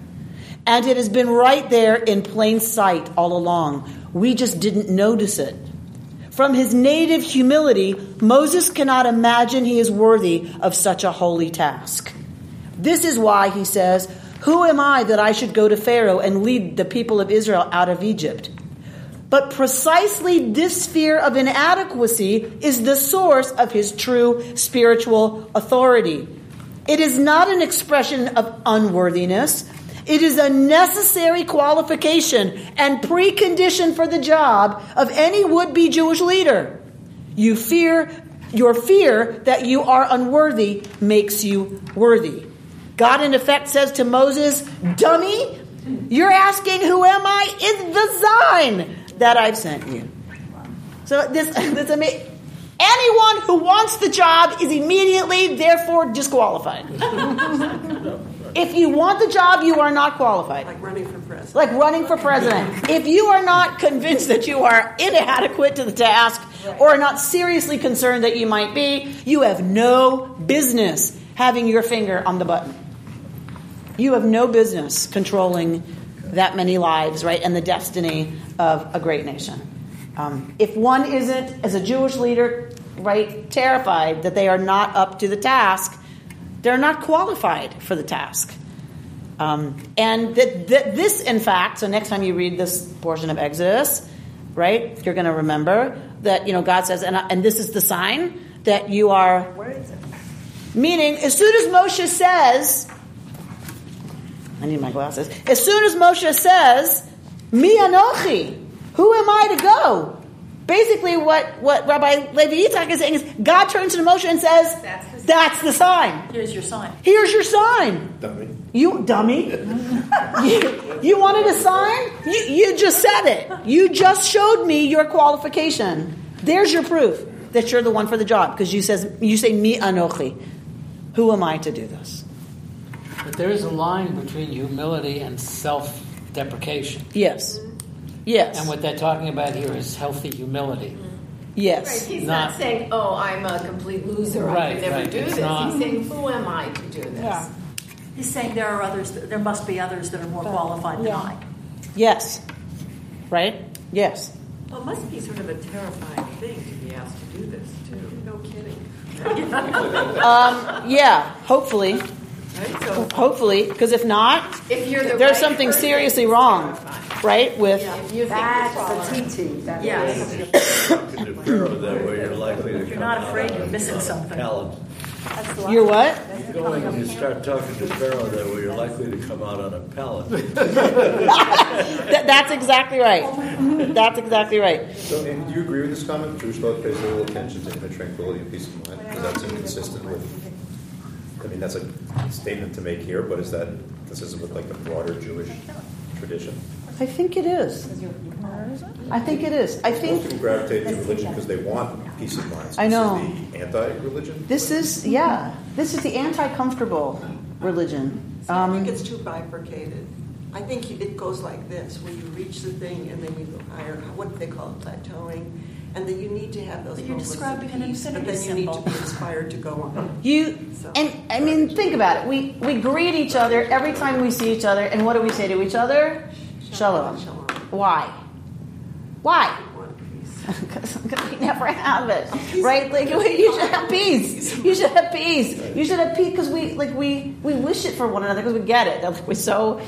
S1: And it has been right there in plain sight all along. We just didn't notice it. From his native humility, Moses cannot imagine he is worthy of such a holy task. This is why he says, Who am I that I should go to Pharaoh and lead the people of Israel out of Egypt? But precisely this fear of inadequacy is the source of his true spiritual authority. It is not an expression of unworthiness. It is a necessary qualification and precondition for the job of any would-be Jewish leader. You fear, your fear that you are unworthy makes you worthy. God in effect says to Moses, dummy, you're asking who am I? It's the sign that I've sent you. So this, this amazing. Anyone who wants the job is immediately, therefore, disqualified. if you want the job, you are not qualified.
S5: Like running for president.
S1: Like running for president. if you are not convinced that you are inadequate to the task or are not seriously concerned that you might be, you have no business having your finger on the button. You have no business controlling that many lives, right, and the destiny of a great nation. Um, if one isn't, as a Jewish leader, right, terrified that they are not up to the task, they're not qualified for the task. Um, and that, that this, in fact, so next time you read this portion of Exodus, right, you're going to remember that you know God says, and, and this is the sign that you are.
S15: Where is it?
S1: Meaning, as soon as Moshe says, I need my glasses. As soon as Moshe says, "Mi anochi," who am I to go? Basically, what, what Rabbi Levi Yitzhak is saying is God turns to Moshe and says,
S6: That's the,
S1: sign.
S6: Here's your sign.
S1: Here's your sign.
S2: Dummy.
S1: You dummy. you, you wanted a sign? You, you just said it. You just showed me your qualification. There's your proof that you're the one for the job because you says you say mi anochi. Who am I to do this?
S3: But there is a line between humility and self-deprecation.
S1: Yes. Yes.
S3: And what they're talking about here is healthy humility.
S1: Yes.
S13: Right, he's not,
S3: Not-
S13: saying, "Oh, I'm a complete loser. I can never
S3: right,
S13: do
S3: it's
S13: this."
S3: not-
S13: He's saying, "Who am I to do this?"
S12: Yeah.
S6: He's saying there are others, there must be others that are more qualified than I.
S1: Yes. Right? Yes.
S14: Well, it must be sort of a terrifying thing to be asked to do this, too. No kidding.
S1: um, yeah, hopefully. Hopefully, because if not,
S13: If you're the
S1: there's
S13: right
S1: something seriously wrong, right? With
S13: You think
S15: That's
S13: it's
S15: the TT. That
S13: Yes.
S15: is.
S7: To do Pharaoh that way, you're likely to
S6: You're
S7: come
S6: not
S7: out
S6: afraid
S7: on
S6: you're
S7: a-
S6: missing
S7: on a
S6: something.
S7: pallet.
S1: you're what?
S7: Going and you start talking to Pharaoh that way, you're likely to come out on a pallet.
S1: That, that's exactly right. That's exactly right.
S11: So, Amy, do you agree with this comment? Jewish thought pays little attention to inner tranquility and peace of mind, because that's inconsistent with. I mean, that's a statement to make here, but is that consistent with like the broader Jewish tradition?
S1: I think it is. I think it is. I
S11: Most
S1: think
S11: people gravitate to religion because they want peace of mind. So
S1: I know.
S11: is the anti-religion.
S1: this is yeah. This is the anti-comfortable religion.
S5: I think
S1: Um,
S5: it's too bifurcated. I think it goes like this, where you reach the thing and then you go higher. What do they call it, plateauing? And that you need to have those
S6: But you're
S5: moments of
S6: describing an
S5: peace, but then you need to be inspired to go on.
S1: you
S5: So-
S1: and I mean, think about it. We we greet each other every time we see each other, and what do we say to each other? Shalom.
S5: Shalom.
S1: Why? Why? Because we never have it, right? Like you should have peace. You should have peace. You should have peace because we like we we wish it for one another because we get it. Like, we so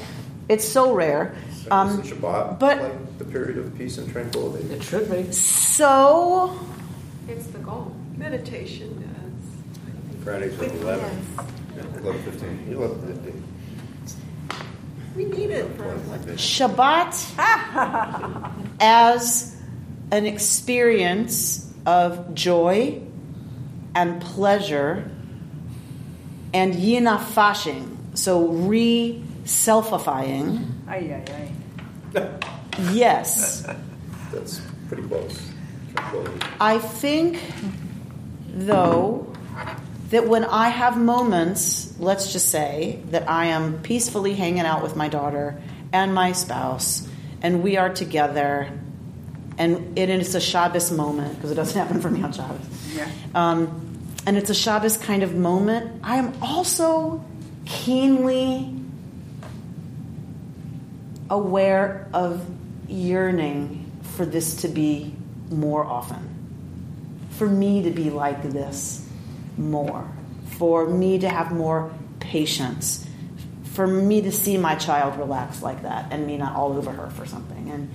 S1: it's so rare. Um,
S11: Shabbat
S1: but-
S11: like the period of peace and tranquility?
S3: It should be.
S1: so
S10: It's the goal.
S5: Meditation, yes.
S2: Fridays at 11.
S11: Eleven fifteen.
S2: 11:15.
S5: We need it for
S1: Shabbat as an experience of joy and pleasure and yinafashing, so re selfifying.
S15: Ay, ay, ay.
S1: Yes.
S11: That's pretty close.
S1: I think, though, that when I have moments, let's just say that I am peacefully hanging out with my daughter and my spouse, and we are together, and it is a Shabbos moment because it doesn't happen for me on Shabbos.
S15: Yeah.
S1: Um, and it's a Shabbos kind of moment. I am also keenly aware of yearning for this to be more often. For me to be like this more. For me to have more patience. For me to see my child relax like that and me not all over her for something. And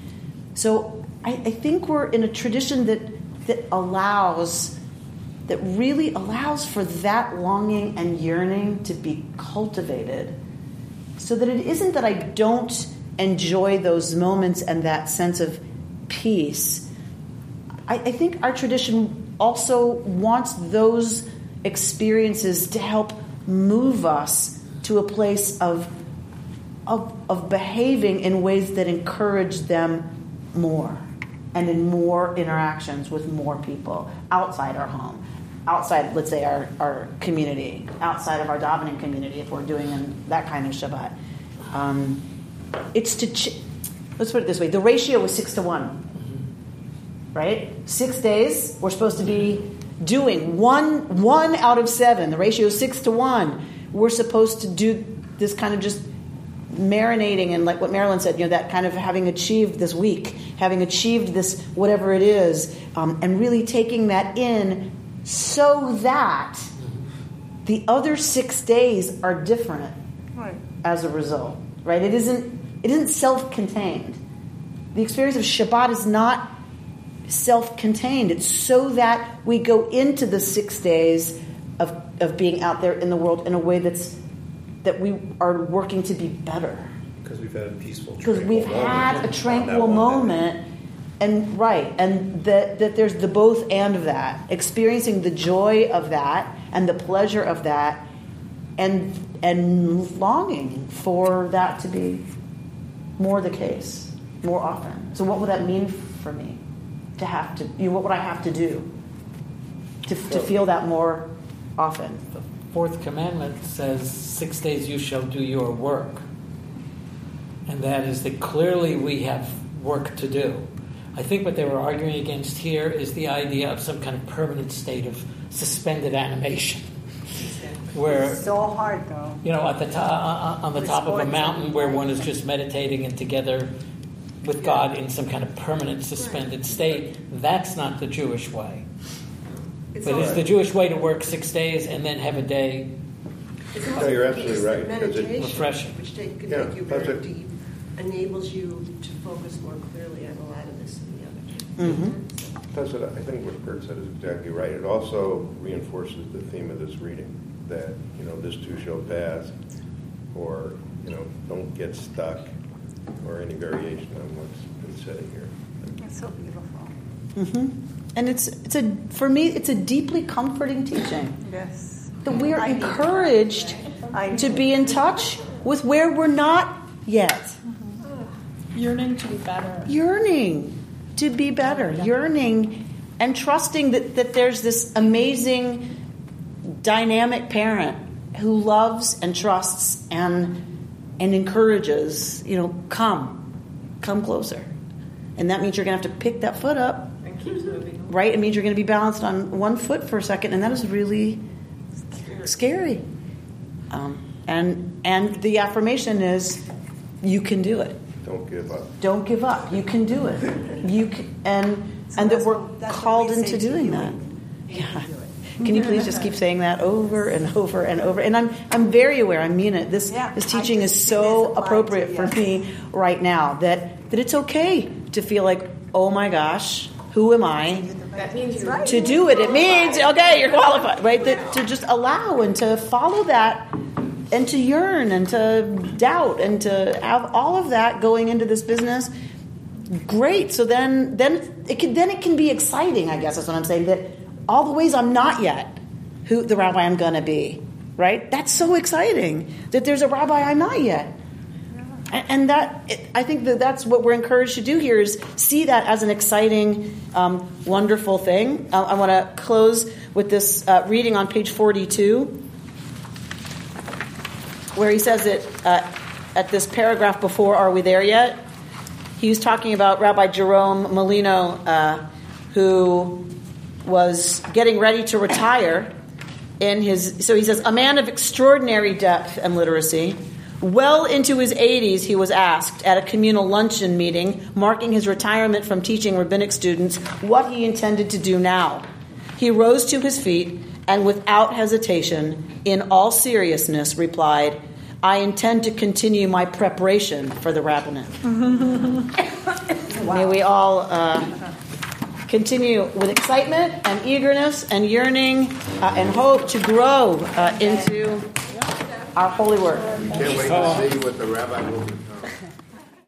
S1: so I, I think we're in a tradition that that allows that really allows for that longing and yearning to be cultivated so that it isn't that I don't enjoy those moments and that sense of peace. I, I think our tradition also wants those experiences to help move us to a place of, of, of behaving in ways that encourage them more and in more interactions with more people outside our home, outside, let's say, our, our community, outside of our davening community, if we're doing that kind of Shabbat. Um, it's to, ch- let's put it this way the ratio is six to one, right? Six days, we're supposed to be doing one, one out of seven. The ratio is six to one. We're supposed to do this kind of just marinating and like what Marilyn said, you know, that kind of having achieved this week, having achieved this whatever it is, um, and really taking that in so that the other six days are different
S15: Right.
S1: as a result, right? It isn't it isn't self-contained. The experience of Shabbat is not self-contained. It's so that we go into the six days of, of being out there in the world in a way that's that we are working to be better.
S11: Because we've had a peaceful.
S1: Because we've had a tranquil
S11: that one day.
S1: moment and right, and that that there's the both and of that, experiencing the joy of that and the pleasure of that and and longing for that to be more the case more often. So what would that mean for me to have to you know, what would I have to do to, to feel that more often?
S3: The fourth commandment says, Six days you shall do your work. And that is that clearly we have work to do. I think what they were arguing against here is the idea of some kind of permanent state of suspended animation. Where it's
S15: So hard though.
S3: you know, at the top, uh, uh, on the top of a mountain where one is just meditating and together with God in some kind of permanent suspended state. That's not the Jewish way.
S5: It's
S3: But it's
S5: all-
S3: the Jewish way to work six days and then have a day.
S2: No, you're absolutely right,
S5: that
S2: it-
S5: meditation,
S3: Refreshing.
S5: which take, can
S2: Yeah,
S5: take you very
S2: it.
S5: deep, enables you to focus more clearly on a lot of this and the other.
S1: Mm-hmm.
S2: Plus, it- I think what Kurt said is exactly right. It also reinforces the theme of this reading, that, you know, this too shall pass, or, you know, don't get stuck, or any variation on what's been said here.
S15: It's so beautiful.
S1: Mm-hmm. And it's it's a for me it's a deeply comforting teaching
S15: Yes.
S1: that we are
S15: I
S1: encouraged to be in touch with where we're not yet.
S12: Yearning to be better.
S1: yearning to be better, yearning and trusting that, that there's this amazing dynamic parent who loves and trusts and and encourages, you know, come, come closer. And that means you're gonna have to pick that foot up,
S14: And keeps moving.
S1: right? It means you're gonna be balanced on one foot for a second, and that is really scary. Um, and and the affirmation is you can do it
S2: Don't give up.
S1: don't give up. You can do it. You can, and
S15: So
S1: and that we're
S15: what- that's what
S1: called
S15: we
S1: into doing that. Yeah. Can you please just keep saying that over and over and over? And I'm I'm very aware. I mean it. This
S15: Yeah,
S1: this teaching is so appropriate
S15: to-
S1: for me right now that that it's okay to feel like, oh my gosh, who am I
S13: That means you're
S1: to do it? It means okay, you're qualified, right? That to just allow and to follow that and to yearn and to doubt and to have all of that going into this business great so then then it can then it can be exciting i guess that's what i'm saying that all the ways i'm not yet who the rabbi i'm going to be right? That's so exciting that there's a rabbi i'm not yet. And, that i think that that's what we're encouraged to do here is see that as an exciting um, wonderful thing. Uh, i want to close with this uh, reading on page 42 where he says it uh, at this paragraph before are we there yet? He was talking about Rabbi Jerome Malino, uh, who was getting ready to retire. In his, so he says, a man of extraordinary depth and literacy. Well into his 80s, he was asked at a communal luncheon meeting marking his retirement from teaching rabbinic students what he intended to do now. He rose to his feet and, without hesitation, in all seriousness, replied, I intend to continue my preparation for the rabbinate. May we all uh, continue with excitement and eagerness and yearning uh, and hope to grow uh, into our holy work.
S2: Can't wait to see what the rabbi will become.